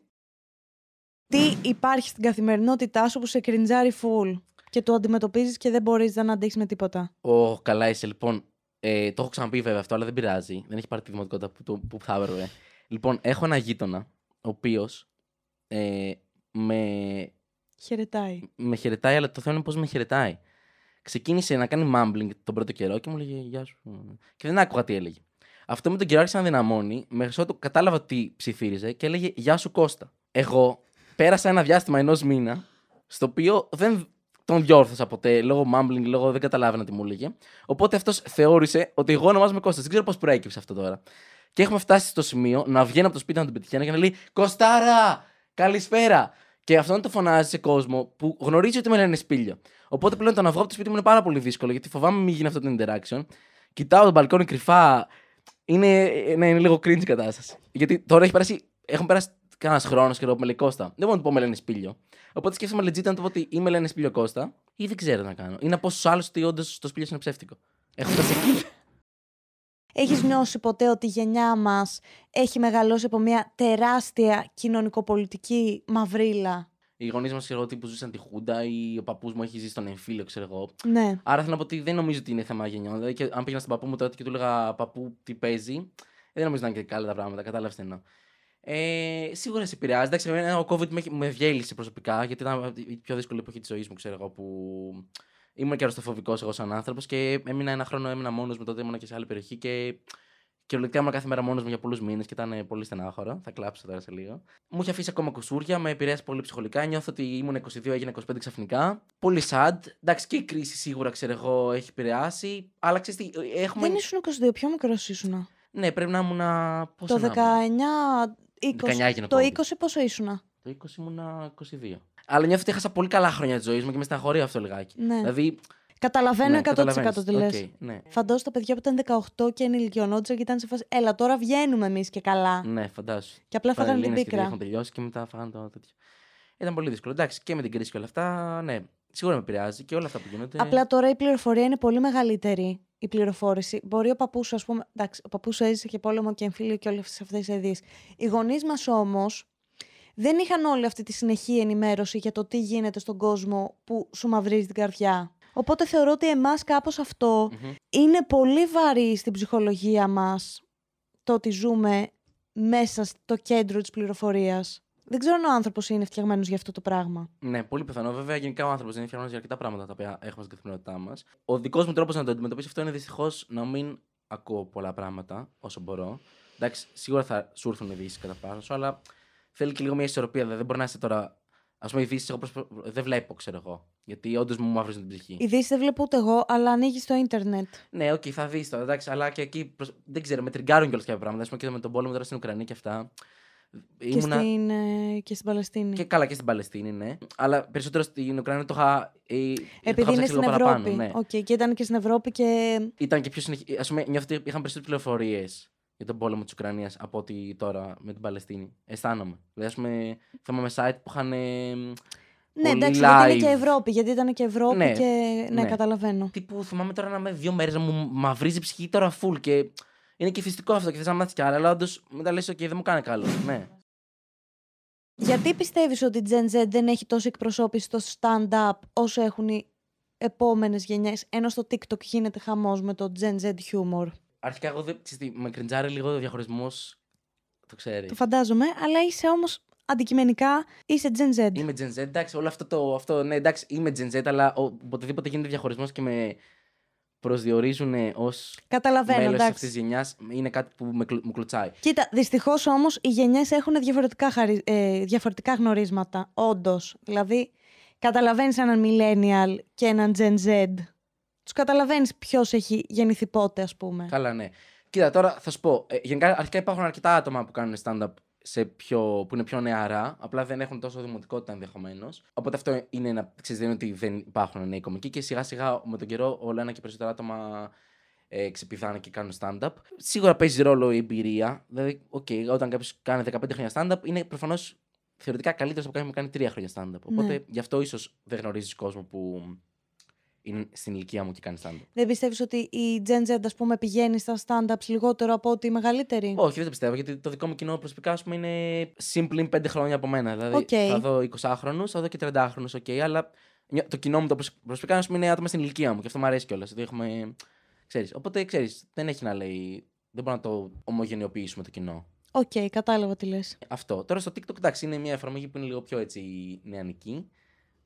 Τι υπάρχει στην καθημερινότητά σου που σε κριντζάρει full και το αντιμετωπίζεις και δεν μπορείς να αντέξεις με τίποτα; Ω, καλά είσαι. Λοιπόν, ε, το έχω ξαναπεί βέβαια αυτό, αλλά δεν πειράζει. Δεν έχει πάρει τη δημοτικότητα που, το, που θα έπρεπε. Λοιπόν, έχω ένα γείτονα, ο οποίος ε, με, Χαιρετάει. με χαιρετάει, αλλά το θέμα είναι πώς με χαιρετάει. Ξεκίνησε να κάνει mumbling τον πρώτο καιρό και μου λέγε Γεια σου. Και δεν άκουγα τι έλεγε. Αυτό με τον καιρό άρχισε να δυναμώνει, μέχρι ότου κατάλαβα τι ψιθύριζε και έλεγε Γεια σου Κώστα. Εγώ πέρασα ένα διάστημα ενός μήνα, στο οποίο δεν τον διόρθωσα ποτέ λόγω mumbling, λόγω δεν καταλάβαινα τι μου έλεγε. Οπότε αυτός θεώρησε ότι εγώ ονομάζομαι Κώστα. Δεν ξέρω πώς προέκυψε αυτό τώρα. Και έχουμε φτάσει στο σημείο να βγαίνει από το σπίτι να τον πετυχαίνει και να λέει Κωστάρα! Καλησπέρα! Και αυτό να το φωνάζει σε κόσμο που γνωρίζει ότι με λένε σπήλιο. Οπότε πλέον το να βγω από το σπίτι μου είναι πάρα πολύ δύσκολο γιατί φοβάμαι μην γίνει αυτό το interaction. Κοιτάω το μπαλκόνι κρυφά. Είναι, ναι, είναι λίγο cringe η κατάσταση. Γιατί τώρα έχει περάσει, έχουν περάσει κανένας χρόνος και εγώ που με λέει Κώστα. Δεν μπορώ να του πω με λένε σπήλιο. Οπότε σκέφτομαι legit να του πω ότι ή με λένε σπήλιο Κώστα ή δεν ξέρω τι να κάνω. Ή να πω στου άλλους ότι όντως το σπήλιο είναι ψεύτικο. Έχω φτάσει εκεί. Έχεις νιώσει ποτέ ότι η γενιά μας έχει μεγαλώσει από μια τεράστια κοινωνικοπολιτική μαυρίλα; Οι γονείς μας, ξέρω εγώ, που ζούσαν τη Χούντα ή ο παππούς μου έχει ζήσει στον εμφύλιο, ξέρω εγώ. Ναι. Άρα θέλω να πω ότι δεν νομίζω ότι είναι θέμα γενιών. Δηλαδή, και αν πήγαινα στον παππού μου τότε και του έλεγα Παππού, τι παίζει, δεν νομίζω να είναι και καλά τα πράγματα. Κατάλαβες τι εννοώ. Ε, σίγουρα σε επηρεάζει. Εντάξει, εμένα ο COVID με, με διέλυσε προσωπικά, γιατί ήταν η πιο δύσκολη εποχή της ζωής μου, ξέρω εγώ, που ήμουν και αρρωστοφοβικός εγώ σαν άνθρωπος και έμεινα ένα χρόνο έμεινα μόνος μου τότε ήμουν και σε άλλη περιοχή και κυριολεκτικά ήμουν κάθε μέρα μόνος μου για πολλούς μήνες και ήταν πολύ στενάχωρο. Θα κλάψω τώρα σε λίγο. Μου είχε αφήσει ακόμα κουσούρια, με επηρέασε πολύ ψυχολογικά. Νιώθω ότι ήμουν 22, έγινε 25 ξαφνικά. Πολύ sad. Εντάξει, και η κρίση σίγουρα ξέρω εγώ έχει επηρεάσει. Αλλά ξέρεις τι, έχουμε. Δεν ήσουν 22, πιο μικρός ήσουν. Ναι, πρέπει να ήμουν. Το 19, 20. 19 έγινε Το COVID. 20 πόσο ήσουν; Το 20 ήμουν 22. Αλλά νιώθω ότι έχασα πολύ καλά χρόνια της ζωής μου και με στεναχωρεί αυτό λιγάκι. Ναι. Δηλαδή. Καταλαβαίνω ναι, 100% καταλαβαίνεις. τι λες. Οκ, ναι. Φαντάζομαι τα παιδιά που ήταν 18 και ενηλικιωνόντουσαν και ήταν σε φάση. Έλα, τώρα βγαίνουμε εμείς και καλά. ναι, φαντάσου. Και απλά φάγανε τις Πανελλήνιες και πίκρα. Έχουν τελειώσει και μετά φάγανε το τέτοιο. Ήταν πολύ δύσκολο. Εντάξει, και με την κρίση και όλα αυτά, ναι. Σίγουρα με επηρεάζει και όλα αυτά που γίνονται. Απλά τώρα η πληροφορία είναι πολύ μεγαλύτερη. Η πληροφόρηση. Μπορεί ο παππούς σου, ας πούμε. Εντάξει, ο παππούς σου έζησε και πόλεμο και εμφύλιο και όλες αυτές τις ειδήσεις. Οι γονείς μας όμως δεν είχαν όλη αυτή τη συνεχή ενημέρωση για το τι γίνεται στον κόσμο που σου μαυρίζει την καρδιά. Οπότε θεωρώ ότι εμάς κάπως αυτό Μμμ. είναι πολύ βαρύ στην ψυχολογία μας το ότι ζούμε μέσα στο κέντρο της πληροφορίας. Δεν ξέρω αν ο άνθρωπος είναι φτιαγμένος για αυτό το πράγμα. Ναι, πολύ πιθανό. Βέβαια, γενικά ο άνθρωπος δεν είναι φτιαγμένος για αρκετά πράγματα τα οποία έχουμε στην καθημερινότητά μας. Ο δικός μου τρόπος να το αντιμετωπίσω αυτό είναι δυστυχώς να μην ακούω πολλά πράγματα όσο μπορώ. Εντάξει, σίγουρα θα σου έρθουν ειδήσεις κατά πάνω σου, αλλά θέλει και λίγο μια ισορροπία. Δηλαδή, δεν μπορεί να είσαι τώρα. Ας πούμε, ειδήσεις εγώ προσπα- δεν βλέπω, ξέρω εγώ. Γιατί όντως μου μαυρίζουν την ψυχή. Ειδήσει δεν βλέπω ούτε εγώ, αλλά ανοίγει το ίντερνετ. Ναι, οκ, θα δεις τώρα, εντάξει, αλλά και εκεί. προσ- Δεν ξέρω, με τριγκάρουν κιόλας κάποια πράγματα. Ας πούμε, και με τον πόλεμο τώρα στην Ουκρανία και αυτά. Και, στην, ε, και στην Παλαιστίνη. Και καλά και στην Παλαιστίνη, ναι. Αλλά περισσότερο στην Ουκρανία το είχα. ε, το είχα Επειδή είναι ψάξει στην λίγο Ευρώπη. παραπάνω, ναι. Οκ, και ήταν και στην Ευρώπη και. Ήταν και πιο συνεχή. Α πούμε, νιώθω ότι είχαν περισσότερες πληροφορίες για τον πόλεμο της Ουκρανίας από ότι τώρα με την Παλαιστίνη. Αισθάνομαι. Δηλαδή, ας πούμε, θυμάμαι site που είχαν. ε, Ναι, πολύ εντάξει, γιατί είναι live. και Ευρώπη. Γιατί ήταν και Ευρώπη Ναι, και. Ναι, ναι. καταλαβαίνω. Τύπου θυμάμαι τώρα να με δύο μέρες να μου μαυρίζει η ψυχή τώρα full και. Είναι και φυσικό αυτό και θες να μάθεις κι άλλα, αλλά όντως μετά λες: OK, δεν μου κάνει καλό. Ναι. Γιατί πιστεύεις ότι η Gen Z δεν έχει τόση εκπροσώπηση στο stand-up όσο έχουν οι επόμενες γενιές, ενώ στο TikTok γίνεται χαμός με το Gen Z humor; Αρχικά, εγώ δεν. ξέρεις τι, με κρεντζάρει λίγο ο διαχωρισμός. Το ξέρεις. Το φαντάζομαι, αλλά είσαι όμως αντικειμενικά είσαι Gen Z. Είμαι Gen Z, εντάξει, όλο αυτό το. Αυτό, ναι, εντάξει, είμαι Gen Z, αλλά ο- οποτεδήποτε γίνεται διαχωρισμός και με προσδιορίζουν ως Καταλαβαίνω, μέλος αυτής εντάξει. της γενιάς, είναι κάτι που με, κλου- μου κλωτσάει. Κοίτα, δυστυχώς όμως οι γενιές έχουν διαφορετικά, χαρι... ε, διαφορετικά γνωρίσματα. Όντως. Δηλαδή, καταλαβαίνεις έναν millennial και έναν Gen Z. Τους καταλαβαίνεις ποιος έχει γεννηθεί πότε, ας πούμε. Καλά, ναι. Κοίτα, τώρα θα σου πω. Ε, γενικά, αρχικά υπάρχουν αρκετά άτομα που κάνουν stand-up σε πιο, που είναι πιο νεαρά, απλά δεν έχουν τόσο δημοτικότητα ενδεχομένως. Οπότε αυτό είναι ένα. Ξέρεις, δεν είναι ότι δεν υπάρχουν νέοι κομικοί και σιγά σιγά με τον καιρό όλο ένα και περισσότερα άτομα ε, ξεπηδάνε και κάνουν stand-up. Σίγουρα παίζει ρόλο η εμπειρία. Δηλαδή, okay, όταν κάποιος κάνει 15 χρόνια stand-up, είναι προφανώς θεωρητικά καλύτερος από κάποιον που κάνει 3 χρόνια stand-up. Οπότε Ναι. γι' αυτό ίσως δεν γνωρίζεις κόσμο που είναι στην ηλικία μου και κάνει stand-up. Δεν πιστεύεις ότι η Gen Z, ας πούμε, πηγαίνει στα stand-ups λιγότερο από ότι η μεγαλύτερη; Όχι, δεν το πιστεύω, γιατί το δικό μου κοινό προσωπικά ας πούμε, είναι συν πλην 5 χρόνια από μένα. Δηλαδή Οκ. θα δω 20χρονους, θα δω και 30χρονου, οκ, αλλά νιώ- το κοινό μου το προσ- προσωπικά ας πούμε, είναι άτομα στην ηλικία μου και αυτό μου αρέσει κιόλας. Δηλαδή έχουμε. Ξέρεις. Οπότε ξέρεις, δεν έχει να λέει. Δεν μπορούμε να το ομογενειοποιήσουμε το κοινό. Οκ, κατάλαβα τι λες. Αυτό. Τώρα στο TikTok, εντάξει, είναι μια εφαρμογή που είναι λίγο πιο έτσι νεανική.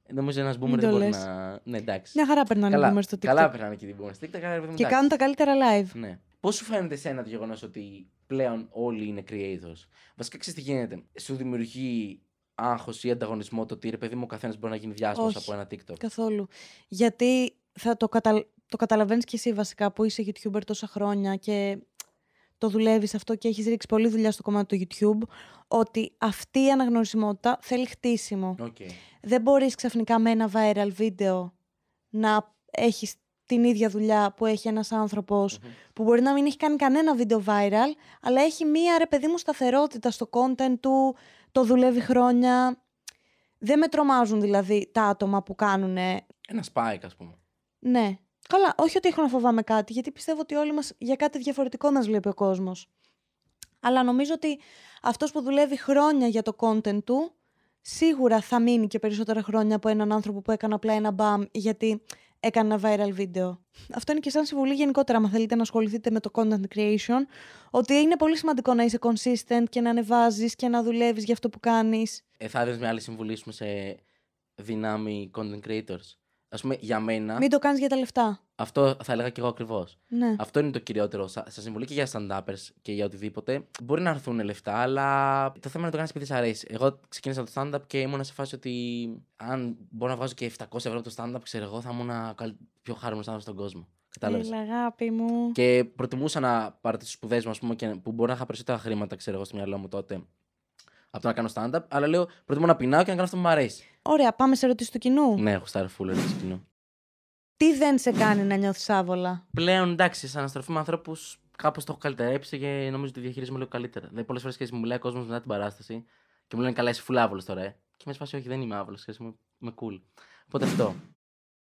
Νομίζω ένας boomer Μην δεν το μπορεί λες. να. Ναι, εντάξει. Μια χαρά περνάνε καλά, οι boomers στο TikTok. καλά περνάνε και οι boomers στο TikTok. άρα, ρε παιδί μου, και εντάξει. κάνουν τα καλύτερα live. Ναι. Πώς σου φαίνεται εσένα το γεγονός ότι πλέον όλοι είναι creators; Βασικά ξέρεις τι γίνεται. Σου δημιουργεί άγχος ή ανταγωνισμό το ότι ρε παιδί μου ο καθένας μπορεί να γίνει διάσημος Όχι. από ένα TikTok; Καθόλου. Γιατί θα το, κατα... το καταλαβαίνεις και εσύ βασικά που είσαι YouTuber τόσα χρόνια και το δουλεύεις αυτό και έχεις ρίξει πολλή δουλειά στο κομμάτι του YouTube, ότι αυτή η αναγνωρισιμότητα θέλει χτίσιμο. Οκ. Δεν μπορείς ξαφνικά με ένα viral βίντεο να έχεις την ίδια δουλειά που έχει ένας άνθρωπος Μμμ. που μπορεί να μην έχει κάνει κανένα βίντεο viral, αλλά έχει μία ρε παιδί μου σταθερότητα στο content του, το δουλεύει χρόνια. Δεν με τρομάζουν δηλαδή τα άτομα που κάνουν Ένα spike, ας πούμε. ναι. Καλά, όχι ότι έχω να φοβάμαι κάτι, γιατί πιστεύω ότι όλοι μας για κάτι διαφορετικό μας βλέπει ο κόσμος. Αλλά νομίζω ότι αυτός που δουλεύει χρόνια για το content του, σίγουρα θα μείνει και περισσότερα χρόνια από έναν άνθρωπο που έκανε απλά ένα μπαμ γιατί έκανε ένα viral βίντεο. Αυτό είναι και σαν συμβουλή γενικότερα, αν θέλετε να ασχοληθείτε με το content creation, ότι είναι πολύ σημαντικό να είσαι consistent και να ανεβάζεις και να δουλεύεις για αυτό που κάνεις. Ε, θα έδινε μια άλλη συμβουλή σου σε δυνάμει content creators. Α πούμε, για μένα, Μην το κάνεις για τα λεφτά. αυτό θα έλεγα και εγώ ακριβώς. Ναι. Αυτό είναι το κυριότερο. Σα σας συμβουλή και για stand-uppers και για οτιδήποτε. Μπορεί να έρθουν λεφτά, αλλά το θέμα είναι να το κάνεις επειδή σ' αρέσει. Εγώ ξεκίνησα το stand-up και ήμουν σε φάση ότι αν μπορώ να βγάζω και 700 ευρώ από το stand-up, ξέρω εγώ, θα ήμουν καλ- πιο χαρούμενο άνθρωπος στον κόσμο. Κατάλαβες; Έλα, αγάπη μου. Και προτιμούσα να πάρω τις σπουδές μου, ας πούμε, και που μπορεί να είχα περισσότερα χρήματα, ξέρω εγώ, στο μυαλό μου τότε. Από το να κάνω stand-up, αλλά λέω προτιμώ να πεινάω και να κάνω αυτό που μου αρέσει. Ωραία, πάμε σε ερωτήσεις του κοινού. Ναι, έχω στάρει full ερωτήσεις κοινού. Τι δεν σε κάνει να νιώθεις άβολα; Πλέον εντάξει, σε αναστροφή με ανθρώπους κάπως το έχω καλυτερέψει και νομίζω ότι διαχειρίζομαι λίγο καλύτερα. Δηλαδή, πολλές φορές μου μιλάει ο κόσμος μετά την παράσταση και μου λένε καλά, είσαι full άβολος τώρα. Ε. Και με σπάσει, όχι, δεν είμαι άβολος. Είμαι, είμαι cool. Οπότε αυτό.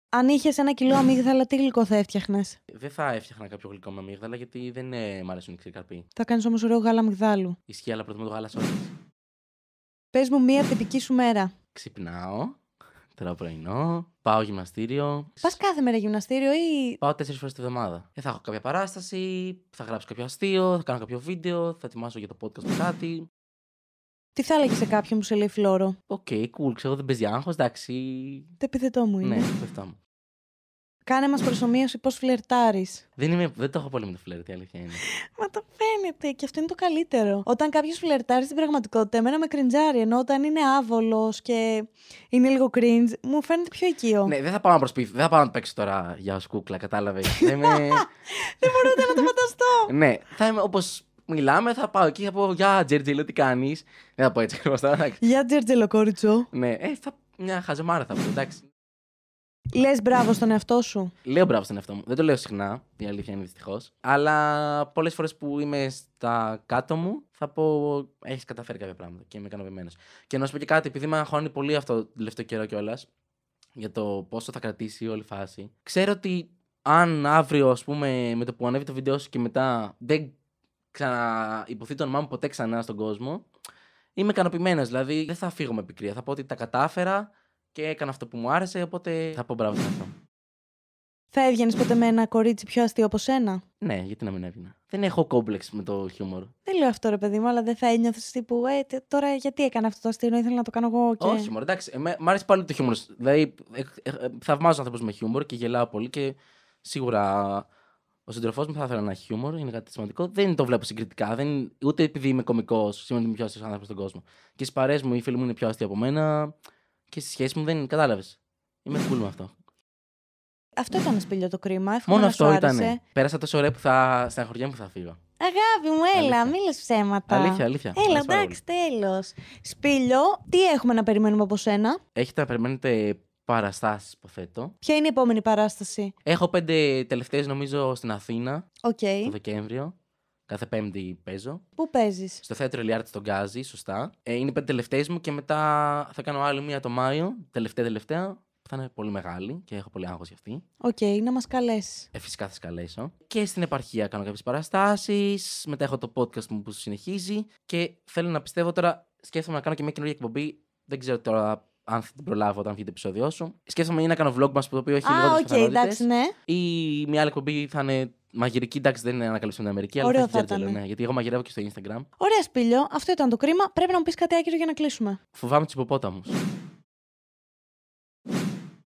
Αν είχες ένα κιλό αμύγδαλα, τι γλυκό θα έφτιαχνες; Δεν θα έφτιαχνα κάποιο γλυκό με αμύγδαλα γιατί δεν ε, μ' αρέσουν οι ξηρκαρποί. Θα κάνεις όμως ωραίο γάλα αμυγδάλου. Ισχύει, αλλά προτιμώ το γάλα σόγια. Πες μου μία τυπική σου μέρα. Ξυπνάω, τρώω πρωινό, πάω γυμναστήριο. Πας κάθε μέρα γυμναστήριο ή. Πάω τέσσερις φορές τη βδομάδα. Ε, θα έχω κάποια παράσταση, θα γράψω κάποιο αστείο, θα κάνω κάποιο βίντεο, θα ετοιμάσω για το podcast μου κάτι. Τι θα έλεγες σε κάποιον που σε λέει φλόρο; OK, cool, ξέρω, δεν παίζει άγχος, εντάξει. Το επίθετό μου είναι. Ναι, αυτό μου. Κάνε μας προσομοίωση πώς φλερτάρεις. Δεν, είμαι, δεν το έχω πολύ με το φλερτ, η αλήθεια είναι. Μα το φαίνεται και αυτό είναι το καλύτερο. Όταν κάποιος φλερτάρει στην πραγματικότητα, εμένα με κριντζάρει. Ενώ όταν είναι άβολος και είναι λίγο cringe, μου φαίνεται πιο οικείο. ναι, δεν θα πάω να προσποιηθώ, δεν θα πάω να το παίξω τώρα για ως κούκλα, κατάλαβες. *laughs* δεν είμαι... Δεν μπορώ ούτε να το φανταστώ. ναι, θα είμαι όπως μιλάμε, θα πάω εκεί, θα πω Γεια, Τζέρτζιλ, τι κάνεις. Δεν θα πω έτσι ακριβώς τώρα, εντάξει. Για τζερτζελο κόριτσο. ναι, ε, θα, μια χαζομάρα θα πω, εντάξει. Λες μπράβο στον εαυτό σου. Λέω μπράβο στον εαυτό μου. Δεν το λέω συχνά, η αλήθεια είναι δυστυχώς. Αλλά πολλές φορές που είμαι στα κάτω μου, θα πω έχεις καταφέρει κάποια πράγματα και είμαι ικανοποιημένος. Και να σου πω και κάτι, επειδή με αγχώνει πολύ αυτό το τελευταίο καιρό κιόλας, για το πόσο θα κρατήσει όλη η φάση. Ξέρω ότι αν αύριο, ας πούμε, με το που ανέβει το βίντεο σου και μετά δεν ξαναυποθεί το όνομά μου ποτέ ξανά στον κόσμο, είμαι ικανοποιημένος. Δηλαδή δεν θα φύγω με πικρία. Θα πω ότι τα κατάφερα και έκανα αυτό που μου άρεσε, οπότε θα πω μπράβο στον εαυτό μου. Θα έβγαινες ποτέ με ένα κορίτσι πιο αστείο από σένα; Ναι, γιατί να μην έβγαινα. Δεν έχω κόμπλεξ με το χιούμορ. Δεν λέω αυτό ρε παιδί μου, αλλά δεν θα ένιωθες τύπου Ε, τε- τώρα γιατί έκανα αυτό το αστείο, ενώ ήθελα να το κάνω εγώ και. Όχι, μωρέ, εντάξει. εμέ- μ' αρέσει πάλι το χιούμορ. Δηλαδή, ε, ε, ε, θαυμάζω ανθρώπου με χιούμορ και γελάω πολύ και σίγουρα ο σύντροφός μου θα ήθελα να έχει χιούμορ, είναι κάτι σημαντικό. Δεν το βλέπω συγκριτικά. Δεν, ούτε επειδή είμαι κωμικός, σημαίνει ότι είμαι πιο αστείος άνθρωπος στον κόσμο. Και στις παρέες μου οι φίλοι μου είναι πιο αστείοι από μένα και στη σχέση μου δεν κατάλαβες. Είμαι cool με αυτό. Αυτό ήταν Σπήλιο το κρίμα. Εύχομαι Μόνο να σου αυτό άρεσε. ήταν. Πέρασα τόσο ωραία που θα στεναχωριέμαι που θα φύγω. Αγάπη μου, έλα, Αλήθεια. μη λες ψέματα. Αλήθεια, αλήθεια. Μ' Έλα, αρέσει πάρα εντάξει, τέλος. Σπήλιο, τι έχουμε να περιμένουμε από σένα; Έχετε να περιμένετε παραστάσεις, υποθέτω. Ποια είναι η επόμενη παράσταση; Έχω πέντε τελευταίες νομίζω στην Αθήνα Οκ. το Δεκέμβριο. Κάθε Πέμπτη παίζω. Πού παίζεις; Στο θέατρο Eliart στο Γκάζι, σωστά. Ε, είναι οι πέντε τελευταίες μου και μετά θα κάνω άλλη μία το Μάιο, τελευταία τελευταία, που θα είναι πολύ μεγάλη και έχω πολύ άγχος για αυτή. Οκ, να μας καλέσει. Ε, φυσικά θα σας καλέσω. Και στην επαρχία κάνω κάποιες παραστάσεις. Μετά έχω το podcast μου που συνεχίζει. Και θέλω να πιστεύω τώρα, σκέφτομαι να κάνω και μια καινούργια εκπομπή. Δεν ξέρω τώρα αν θα την προλάβω όταν βγει το επεισόδιο σου. Σκέφτομαι ή να κάνω vlogmas που το οποίο έχει Α, λιγότερες οκ, εντάξει, ναι. Ή μια άλλη εκπομπή θα είναι μαγειρική. Εντάξει, δεν είναι ανακαλύψουμε την Αμερική, αλλά Ωραίο θα έχει θα τζέρτζελο, ήταν. ναι. Γιατί εγώ μαγειρεύω και στο Instagram. Ωραία, Σπήλιο, αυτό ήταν το κρίμα. Πρέπει να μου πεις κάτι άκυρο για να κλείσουμε. Φοβάμαι τους υποπόταμους.